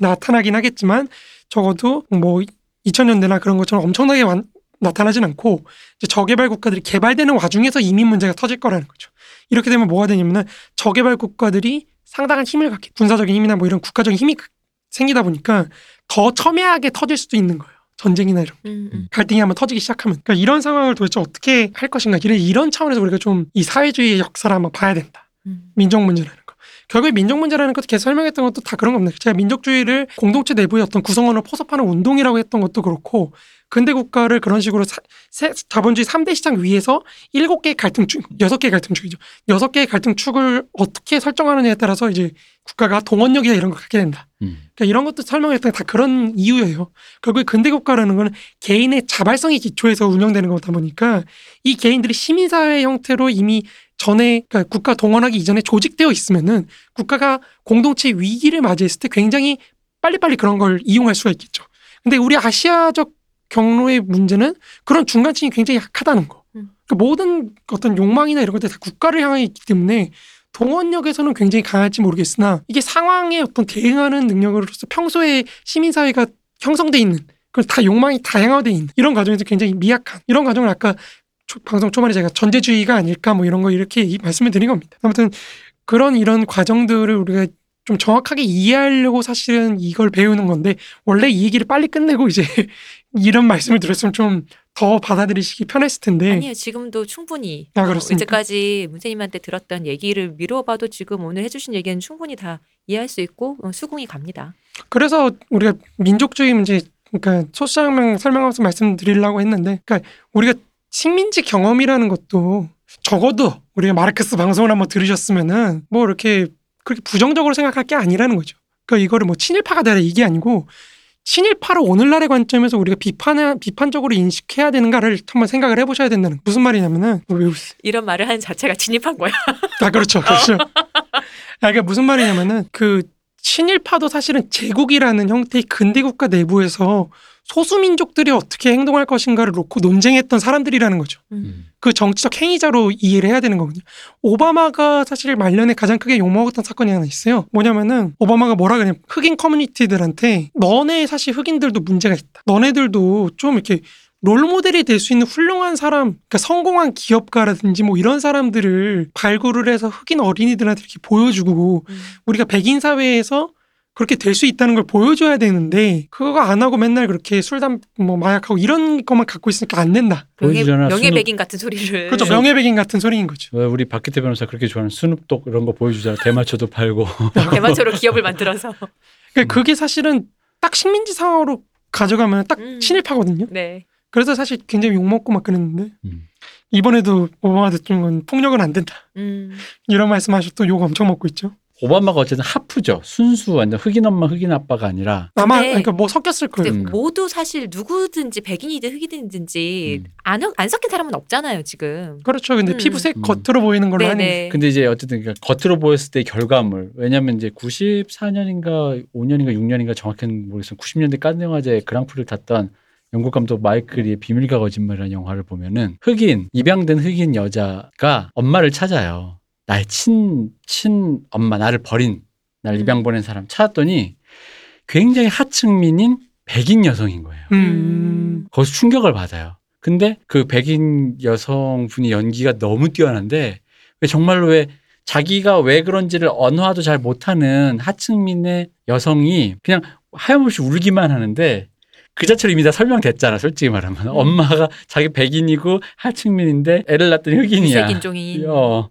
나, 타나긴 하겠지만 적어도 뭐 2000년대나 그런 것처럼 엄청나게 완- 나타나진 않고 이제 저개발 국가들이 개발되는 와중에서 이민 문제가 터질 거라는 거죠. 이렇게 되면 뭐가 되냐면은 저개발 국가들이 상당한 힘을 갖게 군사적인 힘이나 뭐 이런 국가적인 힘이 생기다 보니까 더 첨예하게 터질 수도 있는 거예요. 전쟁이나 이런 음, 음. 갈등이 한번 터지기 시작하면 그러니까 이런 상황을 도대체 어떻게 할 것인가 이런 이런 차원에서 우리가 좀 이 사회주의 의 역사를 한번 봐야 된다. 음. 민족 문제라는 거. 결국에 민족 문제라는 것도 계속 설명했던 것도 다 그런 겁니다. 제가 민족주의를 공동체 내부의 어떤 구성원을 포섭하는 운동이라고 했던 것도 그렇고 근대 국가를 그런 식으로 사- 세- 자본주의 3대 시장 위에서 7개의 갈등축, 6개의 갈등축이죠. 6개의 갈등축을 어떻게 설정하느냐에 따라서 이제 국가가 동원력이나 이런 걸 갖게 된다. 음. 그러니까 이런 것도 설명했던 게 다 그런 이유예요. 결국에 근대 국가라는 건 개인의 자발성이 기초해서 운영되는 거다 보니까 이 개인들이 시민사회 형태로 이미 전에 그러니까 국가 동원하기 이전에 조직되어 있으면은 국가가 공동체 위기를 맞이했을 때 굉장히 빨리빨리 그런 걸 이용할 수가 있겠죠. 근데 우리 아시아적 경로의 문제는 그런 중간층이 굉장히 약하다는 거. 음. 그러니까 모든 어떤 욕망이나 이런 것들이 다 국가를 향해 있기 때문에 동원력에서는 굉장히 강할지 모르겠으나 이게 상황에 어떤 대응하는 능력으로서 평소에 시민사회가 형성돼 있는 그걸 다 욕망이 다양화돼 있는 이런 과정에서 굉장히 미약한 이런 과정을 아까 초- 방송 초반에 제가 전제주의가 아닐까 뭐 이런 거 이렇게 이- 말씀을 드린 겁니다. 아무튼 그런 이런 과정들을 우리가 좀 정확하게 이해하려고 사실은 이걸 배우는 건데 원래 이 얘기를 빨리 끝내고 이제 이런 말씀을 드렸으면 좀 더 받아들이시기 편했을 텐데 아니요, 지금도 충분히 네. 아, 어, 그렇습니까? 이제까지 문세님한테 들었던 얘기를 미뤄봐도 지금 오늘 해주신 얘기는 충분히 다 이해할 수 있고 어, 수긍이 갑니다. 그래서 우리가 민족주의 문제 그러니까 소수자혁명 설명하면서 말씀드리려고 했는데 그러니까 우리가 식민지 경험이라는 것도 적어도 우리가 마르크스 방송을 한번 들으셨으면은 뭐 이렇게 그렇게 부정적으로 생각할 게 아니라는 거죠. 그러니까 이거를 뭐 친일파가 되라 이게 아니고 친일파를 오늘날의 관점에서 우리가 비판해 비판적으로 인식해야 되는가를 한번 생각을 해보셔야 된다는 거. 무슨 말이냐면은 뭐왜 웃으세요? 이런 말을 하는 자체가 진입한 거야. 아 그렇죠, 그렇죠. 아, 그러니까 무슨 말이냐면은 그 친일파도 사실은 제국이라는 형태의 근대 국가 내부에서 소수 민족들이 어떻게 행동할 것인가를 놓고 논쟁했던 사람들이라는 거죠. 음. 그 정치적 행위자로 이해를 해야 되는 거거든요. 오바마가 사실 말년에 가장 크게 욕먹었던 사건이 하나 있어요. 뭐냐면은 오바마가 뭐라 그러냐 흑인 커뮤니티들한테 너네 사실 흑인들도 문제가 있다. 너네들도 좀 이렇게 롤 모델이 될 수 있는 훌륭한 사람, 그러니까 성공한 기업가라든지 뭐 이런 사람들을 발굴을 해서 흑인 어린이들한테 이렇게 보여주고 음. 우리가 백인 사회에서 그렇게 될 수 있다는 걸 보여줘야 되는데 그거 안 하고 맨날 그렇게 술담 뭐 마약하고 이런 것만 갖고 있으니까 안 된다. 명예, 보여주잖아, 명예백인 같은 소리를. 그렇죠. 명예백인 같은 소리인 거죠. 왜 우리 박기태 변호사 그렇게 좋아하는 스눕독 이런 거 보여주잖아. 대마초도 팔고. 대마초로 기업을 만들어서. 그러니까 그게 사실은 딱 식민지 상황으로 가져가면 딱 음. 친일파거든요. 네. 그래서 사실 굉장히 욕먹고 막 그랬는데 음. 이번에도 오바마 대통령은 폭력은 안 된다. 음. 이런 말씀하셨던 욕 엄청 먹고 있죠. 오바마가 어쨌든 하프죠. 순수 완전 흑인 엄마 흑인 아빠가 아니라 아마 그러니까 뭐 섞였을 거예요. 음. 모두 사실 누구든지 백인이든 흑인이든지 음. 안, 안 섞인 사람은 없잖아요 지금. 그렇죠. 근데 음. 피부색 음. 겉으로 보이는 걸로 하는. 근데 이제 어쨌든 그러니까 겉으로 보였을 때 결과물 왜냐면 이제 94년인가 5년인가 6년인가 정확히는 모르겠어요. 90년대 깐느 영화제 그랑프를 탔던 영국 감독 마이클 리의 비밀과 거짓말이라는 영화를 보면은 흑인 입양된 흑인 여자가 엄마를 찾아요. 나의 친, 친 엄마 나를 버린 날 음. 입양 보낸 사람 찾았더니 굉장히 하층민인 백인 여성인 거예요. 음. 거기서 충격을 받아요. 근데 그 백인 여성분이 연기가 너무 뛰어난데 왜 정말로 왜 자기가 왜 그런지를 언어화도 잘 못하는 하층민의 여성이 그냥 하염없이 울기만 하는데 그 자체로 이미 다 설명됐잖아 솔직히 말하면 음. 엄마가 자기 백인이고 하층민인데 애를 낳던 흑인이야 유색 인종인. 어.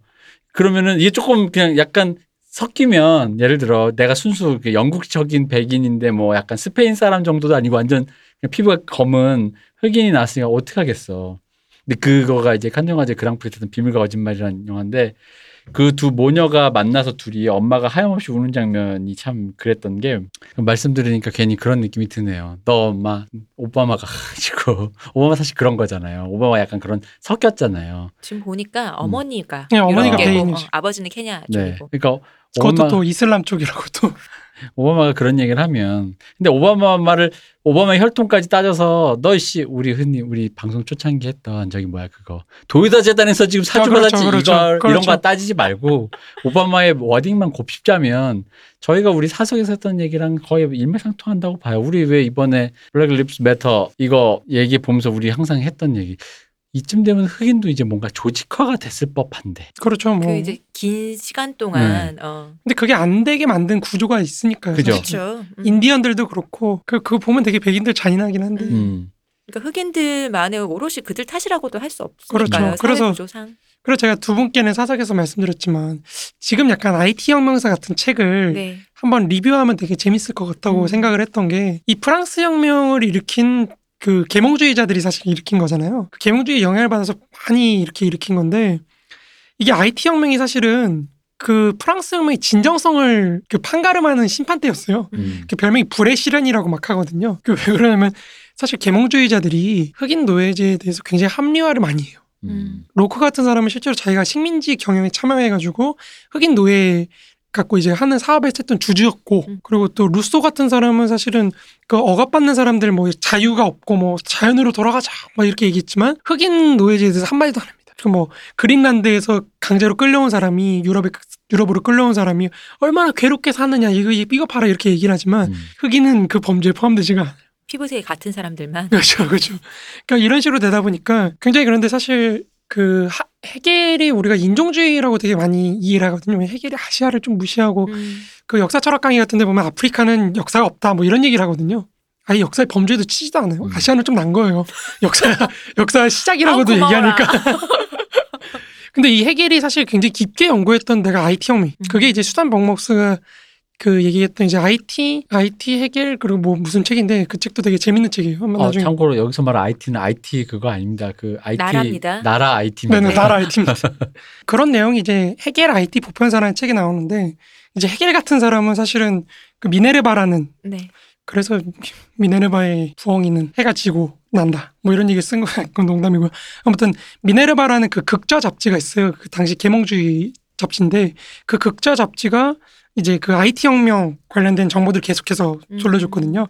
그러면은 이게 조금 그냥 약간 섞이면 예를 들어 내가 순수 그 영국적인 백인인데 뭐 약간 스페인 사람 정도도 아니고 완전 피부가 검은 흑인이 나왔으니까 어떡하겠어. 근데 그거가 이제 칸영화제 그랑프리 했던 비밀과 거짓말이라는 영화인데 그 두 모녀가 만나서 둘이 엄마가 하염없이 우는 장면이 참 그랬던 게 말씀 들으니까 괜히 그런 느낌이 드네요. 너 엄마 오바마가 가지고 오바마 사실 그런 거잖아요. 오바마 약간 그런 섞였잖아요. 지금 보니까 어머니가 네, 어머니가 유럽계고, 백인이죠. 어, 아버지는 케냐 네. 쪽이고. 그러니까 그것도 또 이슬람 쪽이라고 또. 오바마가 그런 얘기를 하면 근데 오바마 말을 오바마 혈통까지 따져서 너씨 우리 흔히 우리 방송 초창기 했던 저기 뭐야 그거 도유다 재단에서 지금 사주 아, 그렇죠, 받았지 그렇죠. 이걸 이런 그렇죠. 거 따지지 말고 오바마의 wording만 곱씹자면 저희가 우리 사석에서 했던 얘기랑 거의 일맥상통한다고 봐요. 우리 왜 이번에 Black Lives Matter 이거 얘기 보면서 우리 항상 했던 얘기 이쯤 되면 흑인도 이제 뭔가 조직화가 됐을 법한데 그렇죠. 뭐. 그 이제 긴 시간 동안 어. 근데 그게 안 되게 만든 구조가 있으니까요. 그죠. 그렇죠. 음. 인디언들도 그렇고 그 그거 보면 되게 백인들 잔인하긴 한데. 음. 음. 그러니까 흑인들만의 오롯이 그들 탓이라고도 할 수 없으니까요. 그렇죠. 그래서 구조상. 그래서 제가 두 분께는 사석에서 말씀드렸지만 지금 약간 IT 혁명사 같은 책을 네. 한번 리뷰하면 되게 재밌을 것 같다고 음. 생각을 했던 게 이 프랑스 혁명을 일으킨 그 계몽주의자들이 사실 일으킨 거잖아요. 그 계몽주의 영향을 받아서 많이 이렇게 일으킨 건데 이게 IT 혁명이 사실은 그 프랑스 혁명의 진정성을 그 판가름하는 심판대였어요. 음. 그 별명이 불의 실현이라고 막 하거든요. 그 왜 그러냐면 사실 계몽주의자들이 흑인 노예제에 대해서 굉장히 합리화를 많이 해요. 음. 로크 같은 사람은 실제로 자기가 식민지 경영에 참여해가지고 흑인 노예 갖고 이제 하는 사업에 했던 주주였고 음. 그리고 또 루소 같은 사람은 사실은 그 억압받는 사람들 뭐 자유가 없고 뭐 자연으로 돌아가자 막 이렇게 얘기했지만 흑인 노예제에 대해서 한마디도 안 합니다. 그 뭐 그린란드에서 강제로 끌려온 사람이 유럽에 유럽으로 끌려온 사람이 얼마나 괴롭게 사느냐 이거 이거 봐라 이렇게 얘기를 하지만 음. 흑인은 그 범죄에 포함되지가 않아요. 피부색이 같은 사람들만. 그렇죠, 그렇죠. 그러니까 이런 식으로 되다 보니까 굉장히 그런데 사실 그 하- 해겔이 우리가 인종주의라고 되게 많이 이해를 하거든요. 해겔이 아시아를 좀 무시하고 음. 그 역사 철학 강의 같은 데 보면 아프리카는 역사가 없다 뭐 이런 얘기를 하거든요. 아예 역사의 범죄도 치지도 않아요. 음. 아시아는 좀 난 거예요. 역사 역사 시작이라고도 아우, 고마워라. 얘기하니까. 근데 이 해겔이 사실 굉장히 깊게 연구했던 데가 IT 혁명. 음. 그게 이제 수단 벅먹스가 그 얘기했던 이제 IT IT 해겔 그리고 뭐 무슨 책인데 그 책도 되게 재밌는 책이에요. 한번 어, 나중에 참고로 여기서 말한 IT는 IT 그거 아닙니다. 그 IT 나라입니다. 나라 IT입니다. 네네, 나라 IT입니다. 그런 내용이 이제 해겔 IT 보편사라는 책에 나오는데 이제 해겔 같은 사람은 사실은 그 미네르바라는 네. 그래서 미네르바의 부엉이는 해가 지고 난다. 뭐 이런 얘기 쓴 거, 그건 농담이고요. 아무튼 미네르바라는 그 극좌 잡지가 있어요. 그 당시 계몽주의 잡지인데 그 극좌 잡지가 이제 그 IT 혁명 관련된 정보들 계속해서 음. 돌려줬거든요.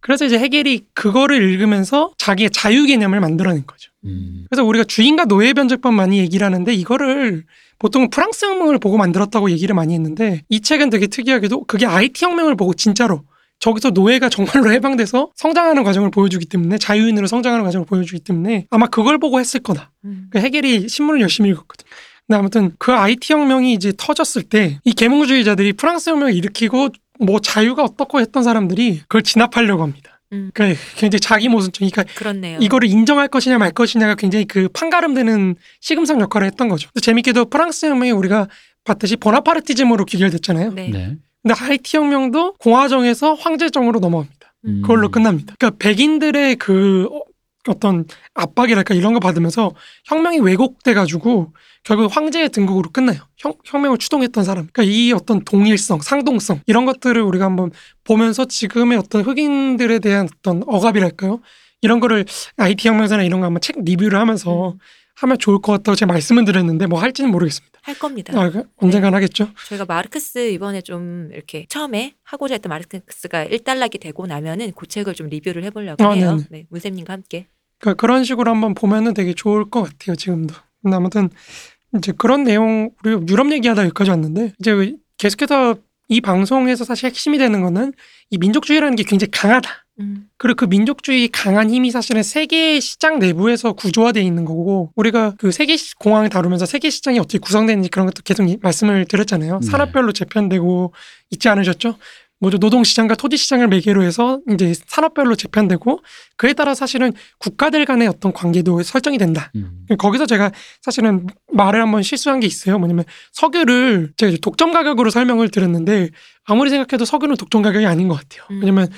그래서 이제 해겔이 그거를 읽으면서 자기의 자유 개념을 만들어낸 거죠. 음. 그래서 우리가 주인과 노예 변제법 많이 얘기를 하는데 이거를 보통 프랑스 혁명을 보고 만들었다고 얘기를 많이 했는데 이 책은 되게 특이하게도 그게 IT 혁명을 보고 진짜로 저기서 노예가 정말로 해방돼서 성장하는 과정을 보여주기 때문에 자유인으로 성장하는 과정을 보여주기 때문에 아마 그걸 보고 했을 거다. 음. 그 해겔이 신문을 열심히 읽었거든. 근데 아무튼 그 IT 혁명이 이제 터졌을 때 이 계몽주의자들이 프랑스 혁명을 일으키고 뭐 자유가 어떻고 했던 사람들이 그걸 진압하려고 합니다. 음. 그러니까 굉장히 자기 모순적. 그러니까 그렇네요. 이거를 인정할 것이냐 말 것이냐가 굉장히 그 판가름되는 시금석 역할을 했던 거죠. 재밌게도 프랑스 혁명이 우리가 봤듯이 보나파르티즘으로 귀결됐잖아요. 네. 네. 근데 하이티 혁명도 공화정에서 황제정으로 넘어갑니다. 음. 그걸로 끝납니다. 그러니까 백인들의 그 어- 어떤 압박이랄까 이런 거 받으면서 혁명이 왜곡돼가지고 결국 황제의 등극으로 끝나요. 혁, 혁명을 추동했던 사람. 그러니까 이 어떤 동일성, 상동성 이런 것들을 우리가 한번 보면서 지금의 어떤 흑인들에 대한 어떤 억압이랄까요? 이런 거를 IT 혁명사나 이런 거 한번 책 리뷰를 하면서 음. 하면 좋을 것 같다고 제가 말씀을 드렸는데 뭐 할지는 모르겠습니다. 할 겁니다. 아, 그 언젠간 하겠죠. 저희가 마르크스 이번에 좀 이렇게 처음에 하고자 했던 마르크스가 일단락이 되고 나면은 그 책을 좀 리뷰를 해보려고 아, 해요. 네, 문쌤님과 함께. 그러니까 그런 식으로 한번 보면은 되게 좋을 것 같아요 지금도. 근데 아무튼 이제 그런 내용 우리 유럽 얘기하다 여기까지 왔는데 이제 계속해서 이 방송에서 사실 핵심이 되는 거는 이 민족주의라는 게 굉장히 강하다. 음. 그리고 그 민족주의 강한 힘이 사실은 세계 시장 내부에서 구조화되어 있는 거고 우리가 그 세계 시- 공항을 다루면서 세계 시장이 어떻게 구성되는지 그런 것도 계속 이- 말씀을 드렸잖아요. 네. 산업별로 재편되고 있지 않으셨죠? 뭐죠 노동 시장과 토지 시장을 매개로 해서 이제 산업별로 재편되고 그에 따라 사실은 국가들 간의 어떤 관계도 설정이 된다. 음. 거기서 제가 사실은 말을 한번 실수한 게 있어요. 뭐냐면 석유를 제가 이제 독점 가격으로 설명을 드렸는데 아무리 생각해도 석유는 독점 가격이 아닌 것 같아요. 음. 왜냐면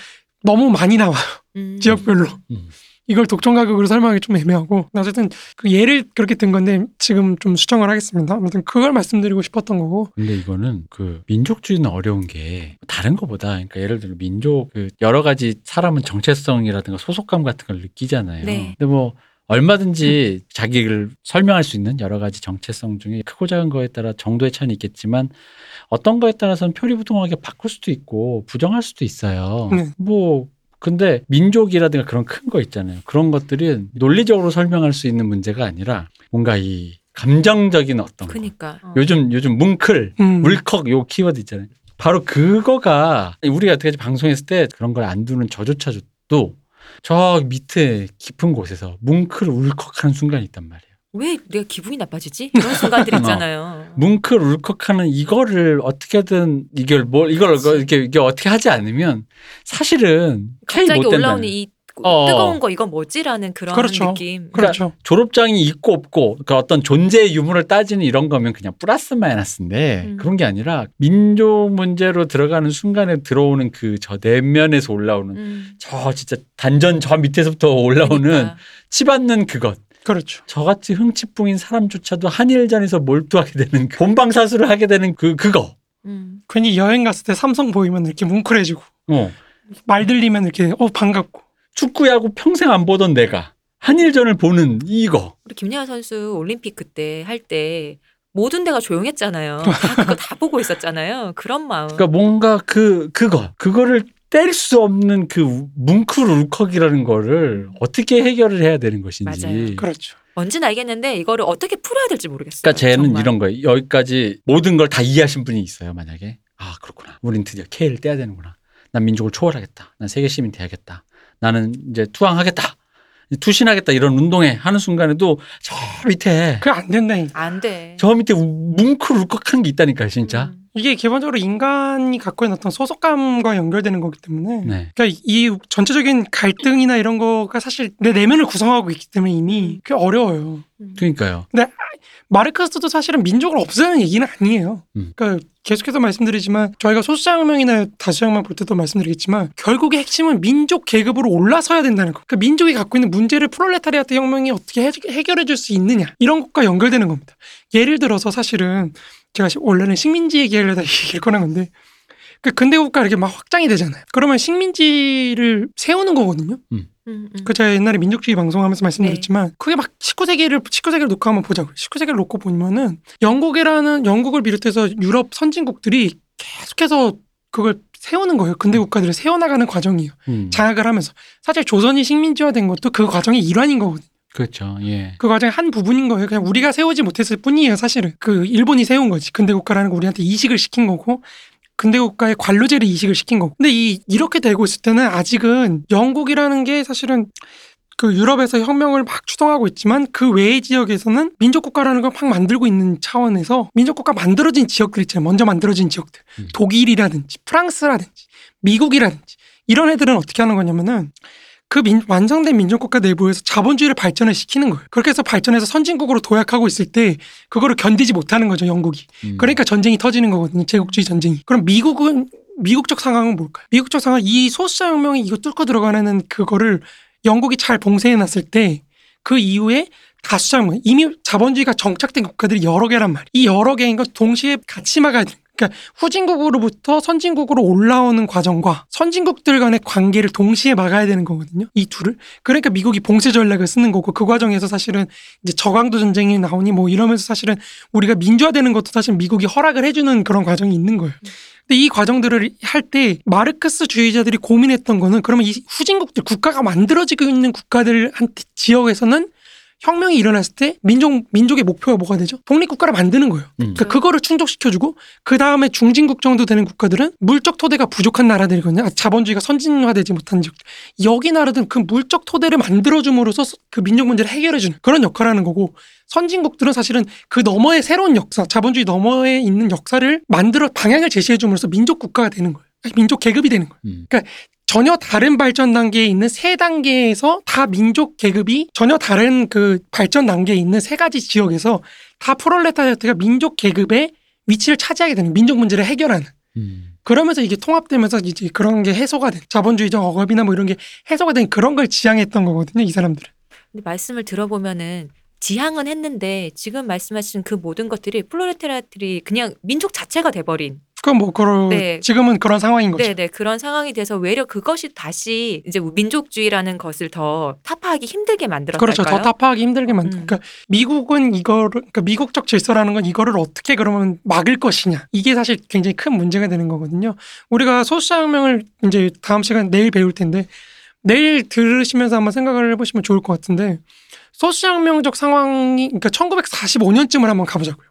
너무 많이 나와요. 음. 지역별로. 음. 이걸 독점 가격으로 설명하기 좀 애매하고 어쨌든 그 예를 그렇게 든 건데 지금 좀 수정을 하겠습니다. 아무튼 그걸 말씀드리고 싶었던 거고 근데 이거는 그 민족주의는 어려운 게 다른 거보다 그러니까 예를 들어 민족 그 여러 가지 사람은 정체성이라든가 소속감 같은 걸 느끼잖아요. 네. 근데 뭐 얼마든지 자기를 설명할 수 있는 여러 가지 정체성 중에 크고 작은 거에 따라 정도의 차이는 있겠지만 어떤 거에 따라서는 표리부동하게 바꿀 수도 있고 부정할 수도 있어요. 네. 뭐 근데 민족이라든가 그런 큰 거 있잖아요. 그런 것들은 논리적으로 설명할 수 있는 문제가 아니라 뭔가 이 감정적인 어떤 거. 그니까. 어. 요즘 요즘 뭉클 음. 물컥 요 키워드 있잖아요. 바로 그거가 우리가 어떻게 방송했을 때 그런 걸 안 두는 저조차도 저 밑에 깊은 곳에서 뭉클 울컥하는 순간이 있단 말이에요. 왜 내가 기분이 나빠지지? 이런 순간들 있잖아요. 뭉클 울컥하는 이거를 어떻게든 이걸 뭘 이걸 그치. 이렇게 이게 어떻게 하지 않으면 사실은 갑자기 못 올라오는. 이 어. 뜨거운 거 이거 뭐지라는 그런 그렇죠. 느낌. 그렇죠. 졸업장이 있고 없고 그 어떤 존재의 유무를 따지는 이런 거면 그냥 플러스 마이너스인데 음. 그런 게 아니라 민족 문제로 들어가는 순간에 들어오는 그 저 내면에서 올라오는 음. 저 진짜 단전 저 밑에서부터 올라오는 그러니까. 치받는 그것 그렇죠. 저같이 흥칫뿡인 사람조차도 한일전에서 몰두하게 되는 그 본방사수를 하게 되는 그 그거 음. 괜히 여행 갔을 때 삼성 보이면 이렇게 뭉클해지고 어 말 들리면 이렇게 어 반갑고 축구 야구 평생 안 보던 내가 한일전을 보는 이거 우리 김예아 선수 올림픽 그때 할 때 모든 데가 조용했잖아요. 다 그거 다 보고 있었잖아요. 그런 마음. 그러니까 뭔가 그 그거 그거를 뗄 수 없는 그 뭉클 울컥이라는 거를 어떻게 해결을 해야 되는 것인지. 맞아요. 그렇죠. 뭔지는 알겠는데 이거를 어떻게 풀어야 될지 모르겠어요. 그러니까 쟤는 정말. 이런 거예요. 여기까지 모든 걸 다 이해하신 분이 있어요. 만약에 아 그렇구나. 우린 드디어 K를 떼야 되는구나. 난 민족을 초월하겠다. 난 세계 시민 돼야겠다. 나는 이제 투항하겠다. 투신하겠다. 이런 운동에 하는 순간에도 저 밑에 그게 안 된다니까. 안 돼. 저 밑에 뭉클 울컥한 게 있다니까요. 진짜. 음. 이게 기본적으로 인간이 갖고 있는 어떤 소속감과 연결되는 거기 때문에 네. 그러니까 이 전체적인 갈등이나 이런 거가 사실 내 내면을 구성하고 있기 때문에 이미 그게 어려워요. 음. 그러니까요. 마르크스도 사실은 민족을 없애는 얘기는 아니에요. 음. 그러니까 계속해서 말씀드리지만 저희가 소수자혁명이나 다수혁명 볼 때도 말씀드리겠지만 결국의 핵심은 민족 계급으로 올라서야 된다는 거. 그러니까 민족이 갖고 있는 문제를 프롤레타리아트 혁명이 어떻게 해, 해결해 줄 수 있느냐 이런 것과 연결되는 겁니다. 예를 들어서 사실은 제가 시- 원래는 식민지 얘기하려다 얘기를 꺼낸 건데 그 근대 국가 이렇게 막 확장이 되잖아요. 그러면 식민지를 세우는 거거든요. 음, 음. 그 제가 옛날에 민족주의 방송하면서 말씀드렸지만 그게 막 19세기를 19세기를 놓고 한번 보자고요. 19세기를 놓고 보면은 영국이라는 영국을 비롯해서 유럽 선진국들이 계속해서 그걸 세우는 거예요. 근대 국가들을 세워나가는 과정이에요. 음. 장악을 하면서 사실 조선이 식민지화된 것도 그 과정의 일환인 거거든요. 그렇죠. 예. 그 과정의 한 부분인 거예요. 그냥 우리가 세우지 못했을 뿐이에요. 사실은 그 일본이 세운 거지. 근대 국가라는 거 우리한테 이식을 시킨 거고 근대 국가의 관료제를 이식을 시킨 거고. 근데 이 이렇게 되고 있을 때는 아직은 영국이라는 게 사실은 그 유럽에서 혁명을 막 추동하고 있지만 그 외의 지역에서는 민족 국가라는 걸 막 만들고 있는 차원에서 민족 국가 만들어진 지역들 있잖아요. 먼저 만들어진 지역들. 음. 독일이라든지 프랑스라든지 미국이라든지 이런 애들은 어떻게 하는 거냐면은 그 민- 완성된 민족국가 내부에서 자본주의를 발전을 시키는 거예요. 그렇게 해서 발전해서 선진국으로 도약하고 있을 때 그거를 견디지 못하는 거죠, 영국이. 음. 그러니까 전쟁이 터지는 거거든요. 제국주의 전쟁이. 그럼 미국은 미국적 상황은 뭘까요? 미국적 상황 이 소수자 혁명이 이거 뚫고 들어가는 그거를 영국이 잘 봉쇄해 놨을 때 그 이후에 다수자 혁명 이미 자본주의가 정착된 국가들이 여러 개란 말이에요. 이 여러 개인 것 동시에 같이 막아야 돼. 그러니까 후진국으로부터 선진국으로 올라오는 과정과 선진국들 간의 관계를 동시에 막아야 되는 거거든요. 이 둘을. 그러니까 미국이 봉쇄 전략을 쓰는 거고 그 과정에서 사실은 이제 저강도 전쟁이 나오니 뭐 이러면서 사실은 우리가 민주화되는 것도 사실 미국이 허락을 해주는 그런 과정이 있는 거예요. 근데 이 과정들을 할 때 마르크스 주의자들이 고민했던 거는 그러면 이 후진국들 국가가 만들어지고 있는 국가들한테 지역에서는 혁명이 일어났을 때 민족 민족의 목표가 뭐가 되죠? 독립 국가를 만드는 거예요. 음. 그러니까 그거를 충족시켜주고 그 다음에 중진국 정도 되는 국가들은 물적 토대가 부족한 나라들이거든요. 아, 자본주의가 선진화되지 못한 지 여기 나라들은 그 물적 토대를 만들어줌으로써 그 민족 문제를 해결해주는 그런 역할을 하는 거고 선진국들은 사실은 그 너머의 새로운 역사, 자본주의 너머에 있는 역사를 만들어 방향을 제시해줌으로써 민족 국가가 되는 거예요. 민족 계급이 되는 거예요. 음. 전혀 다른 발전 단계에 있는 세 단계에서 다 민족 계급이 전혀 다른 그 발전 단계에 있는 세 가지 지역에서 다 프롤레타리아트가 민족 계급의 위치를 차지하게 되는 민족 문제를 해결하는 음. 그러면서 이게 통합되면서 이제 그런 게 해소가 된 자본주의적 억압이나 뭐 이런 게 해소가 된 그런 걸 지향했던 거거든요 이 사람들은 근데 말씀을 들어보면은 지향은 했는데 지금 말씀하신 그 모든 것들이 플로레테라들이 그냥 민족 자체가 돼버린 그건 뭐 그런 네. 지금은 그런 상황인 거죠 네네 그런 상황이 돼서 외려 그것이 다시 이제 민족주의라는 것을 더 타파하기 힘들게 만들었을까요? 그렇죠 더 타파하기 힘들게 만든 음. 그러니까 미국은 이거를 그러니까 미국적 질서라는 건 이거를 어떻게 그러면 막을 것이냐 이게 사실 굉장히 큰 문제가 되는 거거든요 우리가 소수자혁명을 이제 다음 시간 내일 배울 텐데 내일 들으시면서 한번 생각을 해보시면 좋을 것 같은데 소수자혁명적 상황이 그러니까 1945년쯤을 한번 가보자고요.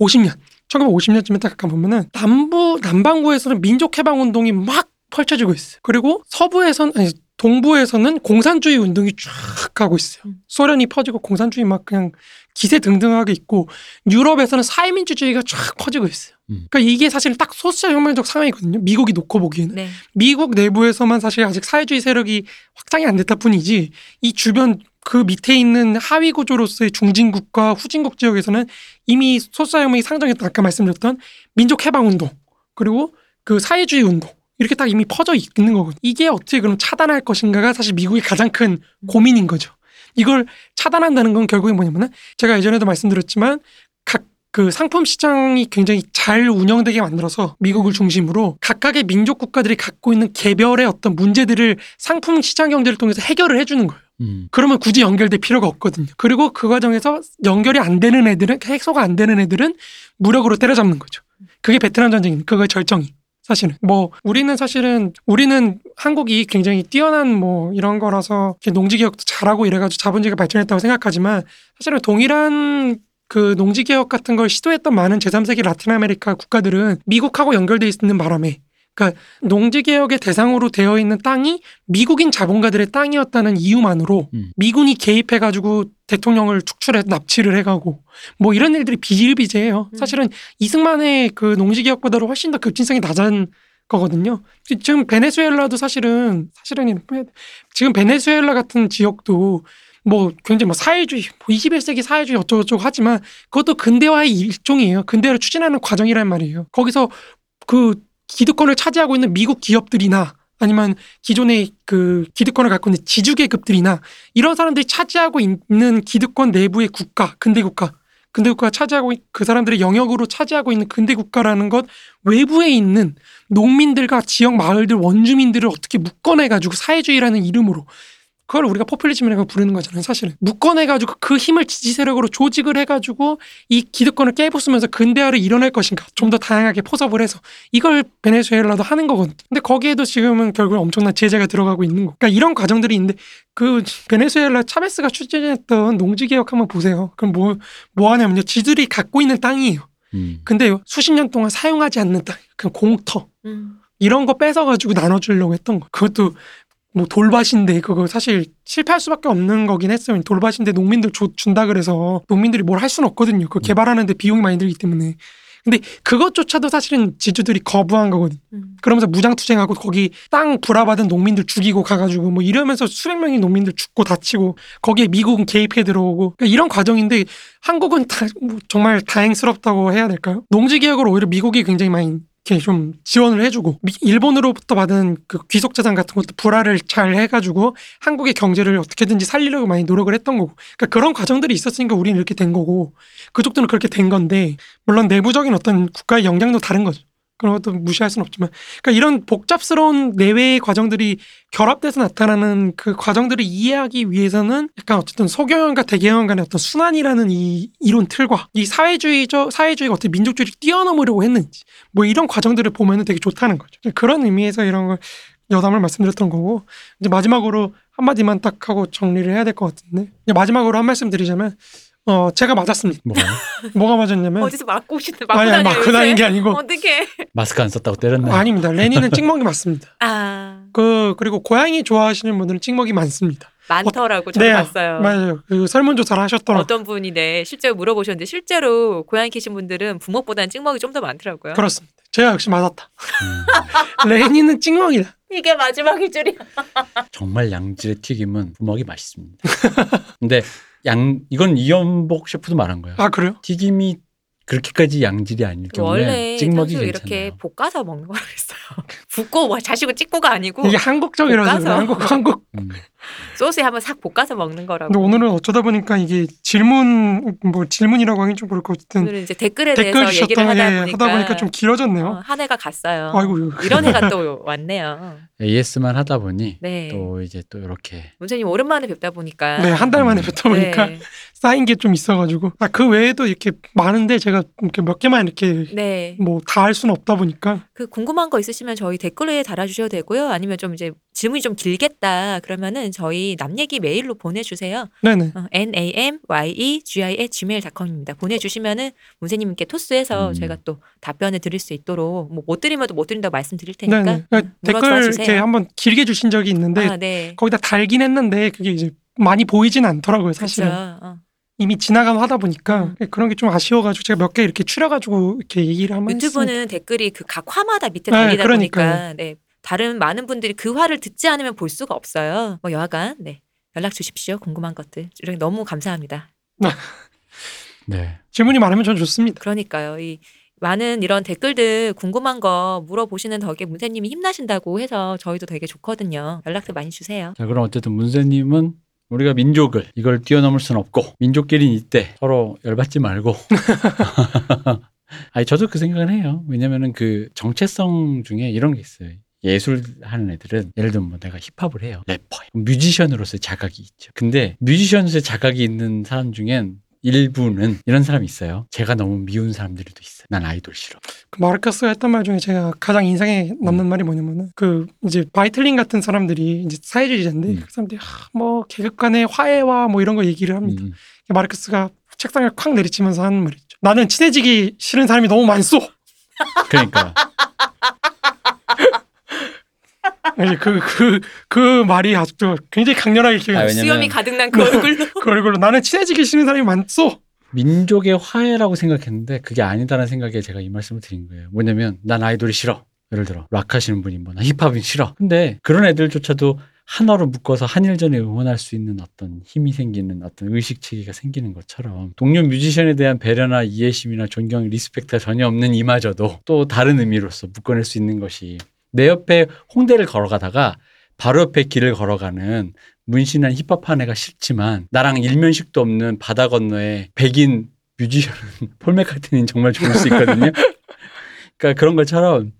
50년. 1950년쯤에 딱 가보면은 남부 남반구에서는 민족 해방 운동이 막 펼쳐지고 있어요. 그리고 서부에서는 아니 동부에서는 공산주의 운동이 쫙 가고 있어요. 음. 소련이 퍼지고 공산주의 막 그냥 기세 등등하게 있고 유럽에서는 사회민주주의가 쫙 퍼지고 있어요. 음. 그러니까 이게 사실 딱 소수자 혁명적 상황이거든요. 미국이 놓고 보기에는. 네. 미국 내부에서만 사실 아직 사회주의 세력이 확장이 안 됐다 뿐이지 이 주변 그 밑에 있는 하위 구조로서의 중진국과 후진국 지역에서는 이미 소수자혁명이 상정했던 아까 말씀드렸던 민족해방운동 그리고 그 사회주의 운동 이렇게 딱 이미 퍼져 있는 거거든요. 이게 어떻게 그럼 차단할 것인가가 사실 미국의 가장 큰 고민인 거죠. 이걸 차단한다는 건 결국에 뭐냐면은 제가 예전에도 말씀드렸지만 각 그 상품 시장이 굉장히 잘 운영되게 만들어서 미국을 중심으로 각각의 민족 국가들이 갖고 있는 개별의 어떤 문제들을 상품 시장 경제를 통해서 해결을 해주는 거예요. 음. 그러면 굳이 연결될 필요가 없거든요. 그리고 그 과정에서 연결이 안 되는 애들은 해소가 안 되는 애들은 무력으로 때려잡는 거죠. 그게 베트남 전쟁입니다. 그거의 절정이. 사실은 뭐 우리는 사실은 우리는 한국이 굉장히 뛰어난 뭐 이런 거라서 농지 개혁도 잘하고 이래가지고 자본주의가 발전했다고 생각하지만 사실은 동일한 그 농지 개혁 같은 걸 시도했던 많은 제3세계 라틴 아메리카 국가들은 미국하고 연결돼 있는 바람에 그러니까 농지 개혁의 대상으로 되어 있는 땅이 미국인 자본가들의 땅이었다는 이유만으로 음. 미군이 개입해 가지고 대통령을 축출해 납치를 해가고 뭐 이런 일들이 비일비재해요. 음. 사실은 이승만의 그 농지 개혁보다도 훨씬 더 급진성이 낮은 거거든요. 지금 베네수엘라도 사실은 사실은 지금 베네수엘라 같은 지역도 뭐 굉장히 뭐 사회주의, 뭐 21세기 사회주의 어쩌고저쩌고 하지만 그것도 근대화의 일종이에요. 근대화를 추진하는 과정이란 말이에요. 거기서 그 기득권을 차지하고 있는 미국 기업들이나 아니면 기존의 그 기득권을 갖고 있는 지주계급들이나 이런 사람들이 차지하고 있는 기득권 내부의 국가, 근대 국가, 근대 국가가 차지하고 있- 그 사람들의 영역으로 차지하고 있는 근대 국가라는 것 외부에 있는 농민들과 지역 마을들 원주민들을 어떻게 묶어내 가지고 사회주의라는 이름으로 그걸 우리가 포퓰리즘이라고 부르는 거잖아요. 사실은 묶어내 가지고 그 힘을 지지 세력으로 조직을 해 가지고 이 기득권을 깨부수면서 근대화를 이뤄낼 것인가 좀 더 다양하게 포섭을 해서 이걸 베네수엘라도 하는 거거든요. 근데 거기에도 지금은 결국 엄청난 제재가 들어가고 있는 거. 그러니까 이런 과정들이 있는데 그 베네수엘라 차베스가 추진했던 농지 개혁 한번 보세요. 그럼 뭐 뭐 하냐면요. 지들이 갖고 있는 땅이에요. 음. 근데 수십 년 동안 사용하지 않는 땅, 그냥 공터 음. 이런 거 뺏어가지고 나눠주려고 했던 거. 그것도 뭐 돌밭인데 그거 사실 실패할 수밖에 없는 거긴 했어요. 돌밭인데 농민들 줘, 준다 그래서 농민들이 뭘 할 수는 없거든요. 그거 개발하는데 비용이 많이 들기 때문에. 근데 그것조차도 사실은 지주들이 거부한 거거든요. 음. 그러면서 무장투쟁하고 거기 땅 불화받은 농민들 죽이고 가가지고 뭐 이러면서 수백 명의 농민들 죽고 다치고 거기에 미국은 개입해 들어오고 그러니까 이런 과정인데 한국은 다, 뭐 정말 다행스럽다고 해야 될까요? 농지 개혁을 오히려 미국이 굉장히 많이 이렇게 좀 지원을 해주고 미- 일본으로부터 받은 그 귀속 재산 같은 것도 불화를 잘 해가지고 한국의 경제를 어떻게든지 살리려고 많이 노력을 했던 거고 그러니까 그런 과정들이 있었으니까 우리는 이렇게 된 거고 그쪽들은 그렇게 된 건데 물론 내부적인 어떤 국가의 영향도 다른 거죠. 그런 것도 무시할 수는 없지만 그러니까 이런 복잡스러운 내외의 과정들이 결합돼서 나타나는 그 과정들을 이해하기 위해서는 약간 어쨌든 소경영과 대경영 간의 어떤 순환이라는 이 이론 틀과 이 사회주의적 사회주의가 어떻게 민족주의를 뛰어넘으려고 했는지 뭐 이런 과정들을 보면은 되게 좋다는 거죠. 그런 의미에서 이런 걸 여담을 말씀드렸던 거고 이제 마지막으로 한마디만 딱 하고 정리를 해야 될 것 같은데 마지막으로 한 말씀 드리자면 어 제가 맞았습니다. 뭐가요? 뭐가 맞았냐면 어디서 맞고 오시는 맞고 아니 아니 다녀요, 맞고 다닌 요새? 게 아니고 어떻게? 마스크 안 썼다고 때렸나? 아닙니다. 레니는 찍먹이 맞습니다. 아 그 그리고 고양이 좋아하시는 분들은 찍먹이 많습니다. 많더라고 저도 네, 봤어요. 맞아요. 그 설문조사를 하셨더라고요. 어떤 분이 네 실제로 물어보셨는데 실제로 고양이 키신 분들은 부모보다는 찍먹이 좀 더 많더라고요. 그렇습니다. 제가 역시 맞았다. 음, 레니는 찍먹이다. 이게 마지막일 줄이야. 정말 양질의 튀김은 부먹이 맛있습니다. 근데 양 이건 이연복 셰프도 말한 거야. 아 그래요? 튀김이 그렇게까지 양질이 아닐 경우에 원래 찍먹이 괜찮아요. 이렇게 볶아서 먹는 거라고 했어요. 붓고 뭐 자시고 찍고가 아니고 이게 한국적이라서. 한국 한국. 음. 소스에 한번 싹 볶아서 먹는 거라고. 근데 오늘은 어쩌다 보니까 이게 질문 뭐 질문이라고 하긴 좀 그렇고 어쨌든 오늘은 이제 댓글에 댓글 대해서 얘기를 주셨던 하다 예, 보니까, 하다 보니까 좀 길어졌네요. 어, 한 해가 갔어요. 아이고 이런 해가 또 왔네요. AS만 하다 보니 네. 또 이제 또 이렇게 문세님 오랜만에 뵙다 보니까 네 한 달 만에 뵙다 보니까 네. 쌓인 게 좀 있어가지고 아, 그 외에도 이렇게 많은데 제가 이렇게 몇 개만 이렇게 네. 뭐 다 할 수는 없다 보니까 그 궁금한 거 있으시면 저희 댓글에 달아주셔도 되고요. 아니면 좀 이제 질문이 좀 길겠다 그러면은 저희 남 얘기 메일로 보내주세요. 네네 어, n a m y e g i at gmail.com입니다. 보내주시면은 문세님께 토스해서 음. 저희가 또 답변을 드릴 수 있도록 뭐 못 드리면 못 드린다고 말씀드릴 테니까. 네네 그러니까 댓글 물어봐 이렇게. 한번 길게 주신 적이 있는데 아, 네. 거기다 달긴 했는데 그게 이제 많이 보이진 않더라고요 사실은 그렇죠. 어. 이미 지나간 하다 보니까 음. 그런 게 좀 아쉬워가지고 제가 몇 개 이렇게 추려가지고 이렇게 얘기를 한번 했습니다. 유튜브는 댓글이 그 각 화마다 밑에 네, 달리다 그러니까요. 보니까 네. 다른 많은 분들이 그 화를 듣지 않으면 볼 수가 없어요. 뭐 여하간 네. 연락 주십시오. 궁금한 것들. 이렇게 너무 감사합니다. 네. 질문이 많으면 전 좋습니다. 그러니까요. 이 많은 이런 댓글들 궁금한 거 물어보시는 덕에 문세님이 힘나신다고 해서 저희도 되게 좋거든요. 연락도 많이 주세요. 자 그럼 어쨌든 문세님은 우리가 민족을 이걸 뛰어넘을 수는 없고 민족끼리 이때 서로 열받지 말고 아니 저도 그 생각을 해요 왜냐면은 그 정체성 중에 이런 게 있어요 예술 하는 애들은 예를 들면 뭐 내가 힙합을 해요 래퍼 뮤지션으로서의 자각이 있죠 근데 뮤지션으로서의 자각이 있는 사람 중엔 일부는 이런 사람이 있어요 제가 너무 미운 사람들도 있어요 난 아이돌 싫어 그 마르크스가 했던 말 중에 제가 가장 인상에 남는 말이 뭐냐면은 그 이제 바이틀린 같은 사람들이 이제 사회주의자인데 음. 그 사람들이 아, 뭐 계급 간의 화해와 뭐 이런 거 얘기를 합니다. 음. 마르크스가 책상을 콱 내리치면서 하는 말이 있죠. 나는 친해지기 싫은 사람이 너무 많소. 그러니까 그그 그, 그 말이 아직도 굉장히 강렬하게 기억이 아, 나요. 왜냐면- 수염이 가득 난 그 얼굴로. 그 얼굴로 나는 친해지기 싫은 사람이 많소. 민족의 화해라고 생각했는데 그게 아니다라는 생각에 제가 이 말씀을 드린 거예요. 뭐냐면 난 아이돌이 싫어. 예를 들어 락 하시는 분이 뭐나 힙합이 싫어. 근데 그런 애들조차도 하나로 묶어서 한일전에 응원할 수 있는 어떤 힘이 생기는 어떤 의식 체계가 생기는 것처럼 동료 뮤지션에 대한 배려나 이해심이나 존경, respect가 전혀 없는 이마저도 또 다른 의미로서 묶어낼 수 있는 것이 내 옆에 홍대를 걸어가다가 바로 옆에 길을 걸어가는 문신한 힙합한 애가 싫지만 나랑 일면식도 없는 바다 건너에 백인 뮤지션은 폴 맥카트니는 정말 좋을 수 있거든요. 그러니까 그런 것처럼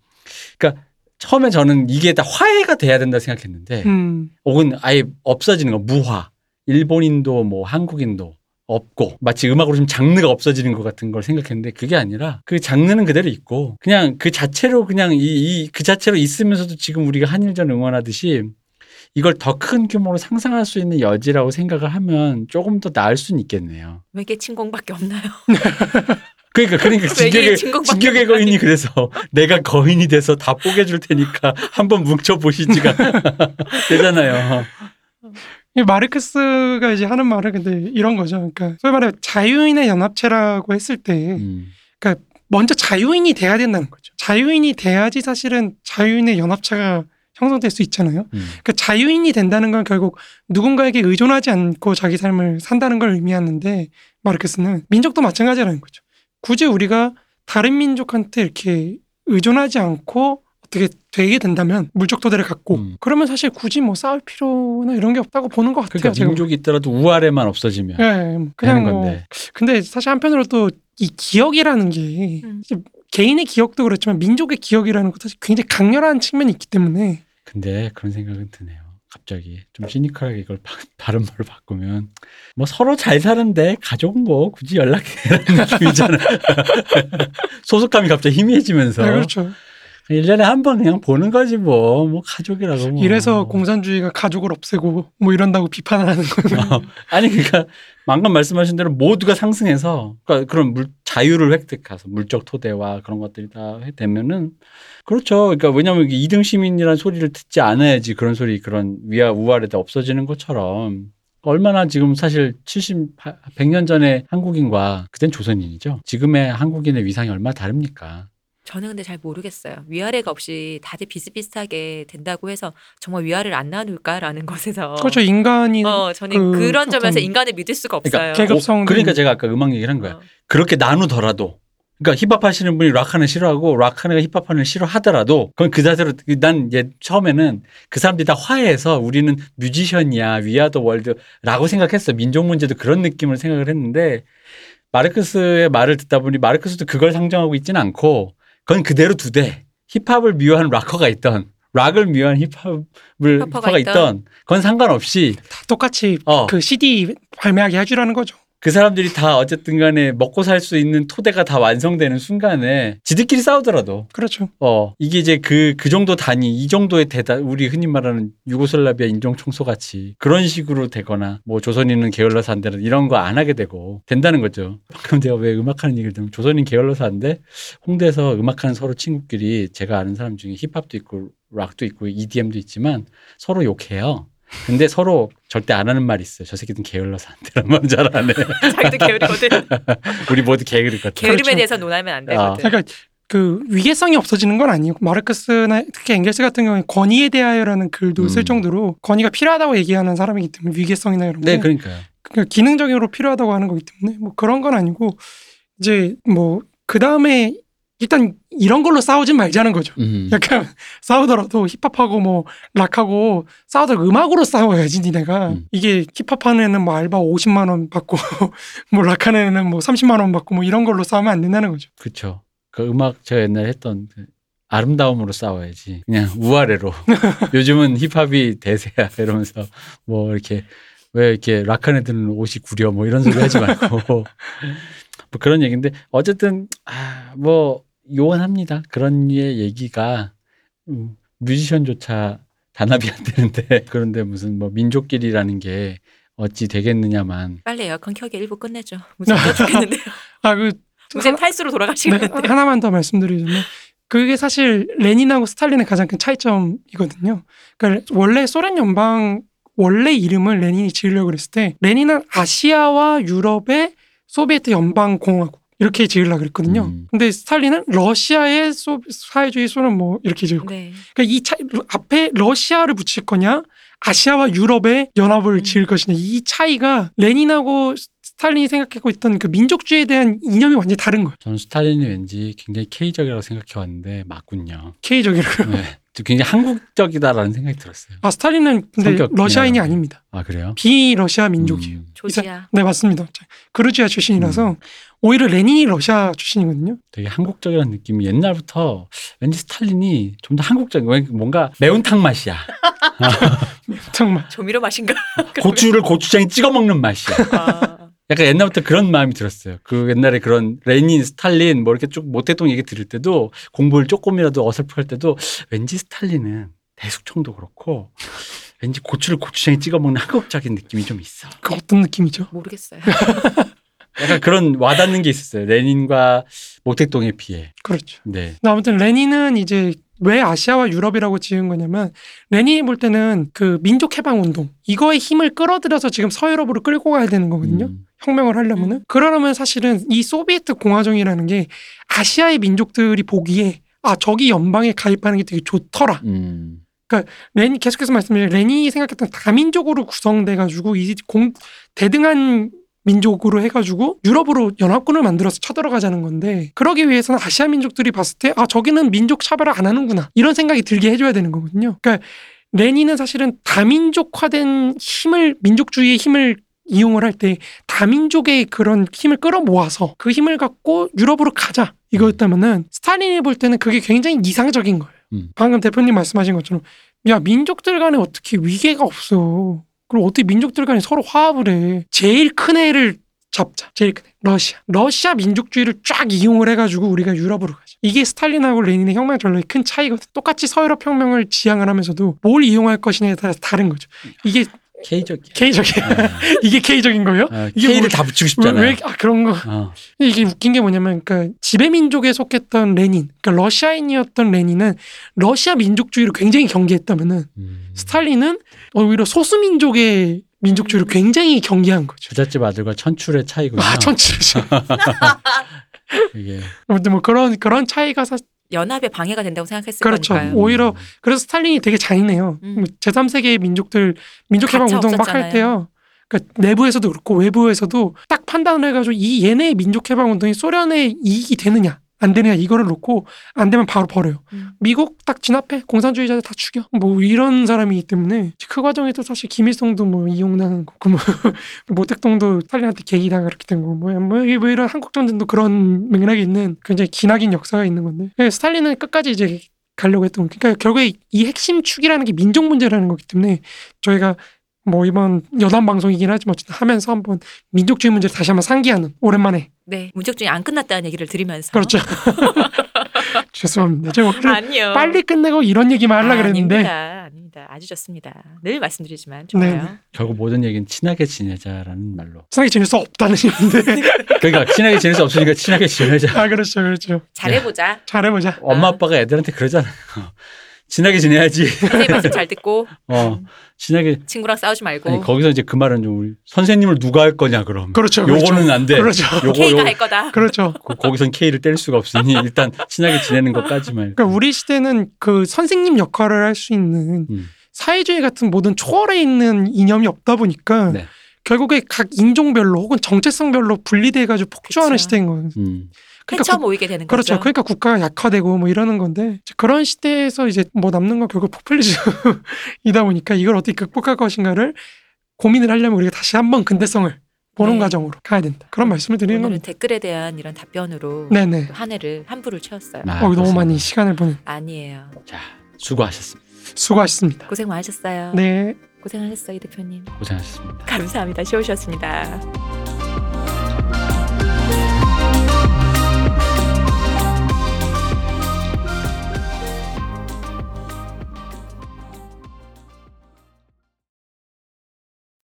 그러니까 처음에 저는 이게 다 화해가 돼야 된다 생각했는데 음. 혹은 아예 없어지는 거 무화 일본인도 뭐 한국인도 없고 마치 음악으로 좀 장르가 없어지는 것 같은 걸 생각했는데 그게 아니라 그 장르는 그대로 있고 그냥 그 자체로 그냥 이이그 자체로 있으면서도 지금 우리가 한일전 응원하듯이 이걸 더 큰 규모로 상상할 수 있는 여지라고 생각을 하면 조금 더 나을 수는 있겠네요. 외계 침공밖에 없나요? 그러니까 그러니까 진격의 진격의? 거인이 그래서 내가 거인이 돼서 다 뽀개줄 테니까 한번 뭉쳐 보시지가 되잖아요. 이 마르크스가 이제 하는 말은 근데 이런 거죠. 그러니까 소위 말해 자유인의 연합체라고 했을 때 음. 먼저 자유인이 돼야 된다는 거죠. 자유인이 돼야지 사실은 자유인의 연합체가 형성될 수 있잖아요. 음. 그러니까 자유인이 된다는 건 결국 누군가에게 의존하지 않고 자기 삶을 산다는 걸 의미하는데 마르크스는 민족도 마찬가지라는 거죠. 굳이 우리가 다른 민족한테 이렇게 의존하지 않고 어떻게 되게 된다면 물적 토대를 갖고 음. 그러면 사실 굳이 뭐 싸울 필요나 이런 게 없다고 보는 것 같아요. 그러니까 민족이 있더라도 우아래만 없어지면 되는 그냥 뭐 건데. 근데 사실 한편으로 또 이 기억이라는 게 음. 개인의 기억도 그렇지만 민족의 기억이라는 것도 사실 굉장히 강렬한 측면이 있기 때문에 근데 그런 생각은 드네요. 갑자기 좀 시니컬하게 이걸 바, 다른 말로 바꾸면 뭐 서로 잘 사는데 가족 뭐 굳이 연락해라는 느낌이잖아. 소속감이 갑자기 희미해지면서 네, 그렇죠. 1년에 한 번 그냥 보는 거지 뭐. 뭐 가족이라고 뭐. 이래서 공산주의가 가족을 없애고 뭐 이런다고 비판을 하는 거예요. 어, 아니 그러니까 방금 말씀하신 대로 모두가 상승해서 그러니까 그런 물, 자유를 획득해서 물적 토대와 그런 것들이 다 되면은 그렇죠. 그러니까 왜냐하면 이등 시민이라는 소리를 듣지 않아야지 그런 소리 그런 위아 우아래다 없어지는 것처럼 얼마나 지금 사실 70, 100년 전에 한국인과 그땐 조선인이죠. 지금의 한국인의 위상이 얼마나 다릅니까? 저는 근데 잘 모르겠어요. 위아래가 없이 다들 비슷비슷하게 된다고 해서 정말 위아래를 안 나눌까라는 것에서 그렇죠. 인간이 어, 저는 그 그, 런 점에서 어떤- 인간을 믿을 수가 없어요. 그러니까 계급성 그러니까 제가 아까 음악 얘기를 한 거야. 어. 그렇게 나누더라도 그러니까 힙합 하시는 분이 락하는 싫어하고 락하는 힙합 하는 싫어하더라도 그건 그 자세로 난 이제 처음에는 그 사람들이 다 화해해서 우리는 뮤지션이야 위아더 월드라고 생각했어 민족 문제도 그런 느낌을 생각을 했는데 마르크스의 말을 듣다 보니 마르크스도 그걸 상정하고 있지는 않고 그건 그대로 두되 힙합을 미워하는 락커가 있던 락을 미워하는 힙합을 힙합가 있던. 있던 그건 상관없이 다 똑같이 어. 그 CD 발매하게 해주라는 거죠. 그 사람들이 다 어쨌든 간에 먹고 살 수 있는 토대가 다 완성되는 순간에 지들끼리 싸우더라도 그렇죠. 어 이게 이제 그 그 정도 단위 이 정도의 대다 우리 흔히 말하는 유고슬라비아 인종 청소 같이 그런 식으로 되거나 뭐 조선인은 게을러서 안 되는 이런 거 안 하게 되고 된다는 거죠. 방금 제가 왜 음악하는 얘기를 들으면 조선인 게을러서 안 돼? 홍대에서 음악하는 서로 친구끼리 제가 아는 사람 중에 힙합도 있고 락도 있고 EDM도 있지만 서로 욕해요. 근데 서로 절대 안 하는 말이 있어요. 저 새끼는 게을러서 안 되란 말은 잘안 해. 자기도 게으르거든. 우리 모두 게으르 같아. 게으름에 그렇죠. 대해서 논하면 안 아. 되거든. 그러니까 그 위계성이 없어지는 건 아니고 마르크스나 특히 엥겔스 같은 경우에 권위에 대하여라는 글도 음. 쓸 정도로 권위가 필요하다고 얘기하는 사람이기 때문에 위계성이나 이런 게 네, 그러니까요. 그러니까 기능적으로 필요하다고 하는 거기 때문에 뭐 그런 건 아니고 이제 뭐 그 다음에 일단 이런 걸로 싸우진 말자는 거죠. 음. 약간 싸우더라도 힙합하고 뭐 락하고 싸우더라도 음악으로 싸워야지 니네가 음. 이게 힙합하는 애는 뭐 알바 50만 원 받고 뭐 락하는 애는 뭐 30만 원 받고 뭐 이런 걸로 싸우면 안 된다는 거죠. 그렇죠. 그 음악 제가 옛날에 했던 그 아름다움으로 싸워야지. 그냥 우아래로. 요즘은 힙합이 대세야 이러면서 뭐 이렇게 왜 이렇게 락한 애들은 옷이 구려 뭐 이런 소리 하지 말고 뭐 그런 얘기인데 어쨌든 아 뭐 요원합니다. 그런 류의 얘기가 음, 뮤지션조차 단합이 안 되는데 그런데 무슨 뭐 민족끼리라는 게 어찌 되겠느냐만 빨리 에어컨 켜게 일부 끝내죠. 무슨 죽겠는데요. 아그 무슨 탈수로 네, 돌아가시겠는데. 하나만 더 말씀드리자면 그게 사실 레닌하고 스탈린의 가장 큰 차이점이거든요. 그러니까 원래 소련 연방 원래 이름을 레닌이 지으려고 그랬을 때 레닌은 아시아와 유럽의 소비에트 연방 공화국 이렇게 지으려고 그랬거든요. 음. 근데 스탈린은 러시아의 소, 사회주의 소련 뭐 이렇게 지었고 네. 그러니까 이 차, 앞에 러시아를 붙일 거냐 아시아와 유럽의 연합을 음. 지을 것이냐 이 차이가 레닌하고 스탈린이 생각하고 있던 그 민족주의에 대한 이념이 완전히 다른 거예요. 저는 스탈린이 왠지 굉장히 K적이라고 생각해 왔는데 맞군요. K적이라고. 네. 굉장히 한국적이다라는 생각이 들었어요. 아 스탈린은 근데 러시아인이 그냥. 아닙니다. 아 그래요? 비러시아 민족이에요. 음, 조지아. 네 맞습니다. 그루지아 출신이라서 오히려 레닌이 러시아 출신이거든요. 되게 한국적이라는 느낌이 옛날부터 왠지 스탈린이 좀 더 한국적인 왜 뭔가 매운탕 맛이야. 정말 조미료 맛인가? 고추를 고추장에 찍어 먹는 맛이야. 아, 약간 옛날부터 그런 마음이 들었어요. 그 옛날에 그런 레닌, 스탈린 뭐 이렇게 쭉 모택동 얘기 들을 때도 공부를 조금이라도 어설프게 할 때도 왠지 스탈린은 대숙청도 그렇고 왠지 고추를 고추장에 찍어 먹는 한국적인 느낌이 좀 있어. 그 어떤 느낌이죠? 모르겠어요. 약간 그런 와닿는 게 있었어요. 레닌과 모택동에 비해. 그렇죠. 네. 근데 아무튼 레닌은 이제 왜 아시아와 유럽이라고 지은 거냐면 레닌이 볼 때는 그 민족 해방 운동 이거의 힘을 끌어들여서 지금 서유럽으로 끌고 가야 되는 거거든요. 음. 혁명을 하려면은 음. 그러려면 사실은 이 소비에트 공화정이라는 게 아시아의 민족들이 보기에 아 저기 연방에 가입하는 게 되게 좋더라. 음. 레닌 계속해서 말씀드린 레닌이 생각했던 다민족으로 구성돼 가지고 이 공 대등한 민족으로 해가지고 유럽으로 연합군을 만들어서 쳐들어가자는 건데 그러기 위해서는 아시아 민족들이 봤을 때 아 저기는 민족 차별을 안 하는구나 이런 생각이 들게 해줘야 되는 거거든요. 그러니까 레닌은 사실은 다민족화된 힘을 민족주의의 힘을 이용을 할 때 다민족의 그런 힘을 끌어모아서 그 힘을 갖고 유럽으로 가자 이거였다면은 스탈린이 볼 때는 그게 굉장히 이상적인 거예요. 음. 방금 대표님 말씀하신 것처럼 야 민족들 간에 어떻게 위계가 없어. 그럼 어떻게 민족들 간에 서로 화합을 해. 제일 큰 애를 접자. 제일 큰 러시아. 러시아 민족주의를 쫙 이용을 해가지고 우리가 유럽으로 가죠 이게 스탈린하고 레닌의 혁명 전략의 큰 차이거든. 똑같이 서유럽 혁명을 지향을 하면서도 뭘 이용할 것이냐에 따라 다른 거죠. 이게 K적이야. K적이야 아, 이게 K적인 거예요? 아, 이게 K를 뭐- 다 붙이고 왜, 싶잖아요. 왜 아, 그런 거 어. 이게 웃긴 게 뭐냐면 그러니까 지배 민족에 속했던 레닌 그러니까 러시아인이었던 레닌은 러시아 민족주의를 굉장히 경계했다면은 음. 스탈린은 오히려 소수 민족의 민족주의를 굉장히 경계한 거죠. 부잣집 아들과 천출의 차이군요. 아, 천칠이죠. 이게 근데 뭐 그런 그런 차이가 사 연합에 방해가 된다고 생각했을 그렇죠. 거니까요. 오히려 그래서 스탈린이 되게 잔인해요. 음. 뭐 제3세계의 민족들 민족 해방 가차 운동 막 할. 때요. 그러니까 내부에서도 그렇고 외부에서도 딱 판단을 해가지고 이 얘네의 민족 해방 운동이 소련의 이익이 되느냐 안 되느냐 이거를 놓고 안 되면 바로 버려요. 음. 미국 딱 진압해 공산주의자들 다 죽여 뭐 이런 사람이기 때문에 그 과정에도 사실 김일성도 뭐 이용당한 거고 뭐 모택동도 스탈린한테 계기당 그렇게 된 거고 뭐, 뭐, 이- 뭐 이런 한국 전쟁도 그런 맥락이 있는 굉장히 기나긴 역사가 있는 건데 그러니까 스탈린은 끝까지 이제 가려고 했던 거. 그러니까 결국에 이 핵심 축이라는 게 민족 문제라는 거기 때문에 저희가 뭐 이번 여담 방송이긴 하지만 어쨌든 하면서 한번 민족주의 문제를 다시 한번 상기하는 오랜만에 네, 문적중이 안 끝났다는 얘기를 드리면서 그렇죠. 죄송합니다. 제가 오늘 아니요. 빨리 끝내고 이런 얘기만 하려 그랬는데 아닙니다. 아닙니다. 아주 좋습니다. 늘 말씀드리지만 좋아요. 네. 결국 모든 얘기는 친하게 지내자라는 말로. 친하게 지낼 수 없다는 얘기인데 그러니까 친하게 지낼 수 없으니까 친하게 지내자. 아 그렇죠 그렇죠 잘해보자. 잘해보자 엄마 아빠가 애들한테 그러잖아요. 친하게 지내야지. 선생님 말씀 잘 듣고 어, 친하게. 친구랑 싸우지 말고 아니, 거기서 이제 그 말은 좀 우리 선생님을 누가 할 거냐 그럼. 그렇죠 그렇죠 요거는 안 돼. 그렇죠 요거 K가 요할 거다. 그렇죠 거- 거기선 K를 때릴 수가 없으니 일단 친하게 지내는 것까지만. 그러니까 우리 시대는 그 선생님 역할을 할 수 있는 음. 사회주의 같은 모든 초월에 있는 이념이 없다 보니까 네. 결국에 각 인종별로 혹은 정체성별로 분리돼 가지고 폭주하는 그쵸. 시대인 거예요. 음. 그러니까 헤쳐 국- 모이게 되는 그렇죠. 거죠. 그러니까 국가가 약화되고 뭐 이러는 건데 그런 시대에서 이제 뭐 남는 건 결국 포퓰리즘이다 보니까 이걸 어떻게 극복할 것인가를 고민을 하려면 우리가 다시 한번 근대성을 보는 네. 과정으로 가야 된다. 그런 말씀을 드리는 겁니다. 댓글에 대한 이런 답변으로 네네. 한 해를 한 부를 채웠어요. 아, 어, 너무. 많이 시간을 보내 아니에요. 자, 수고하셨습니다. 수고하셨습니다. 고생 많으셨어요. 네. 고생하셨어요, 이 대표님. 고생하셨습니다. 감사합니다. 쉬우셨습니다.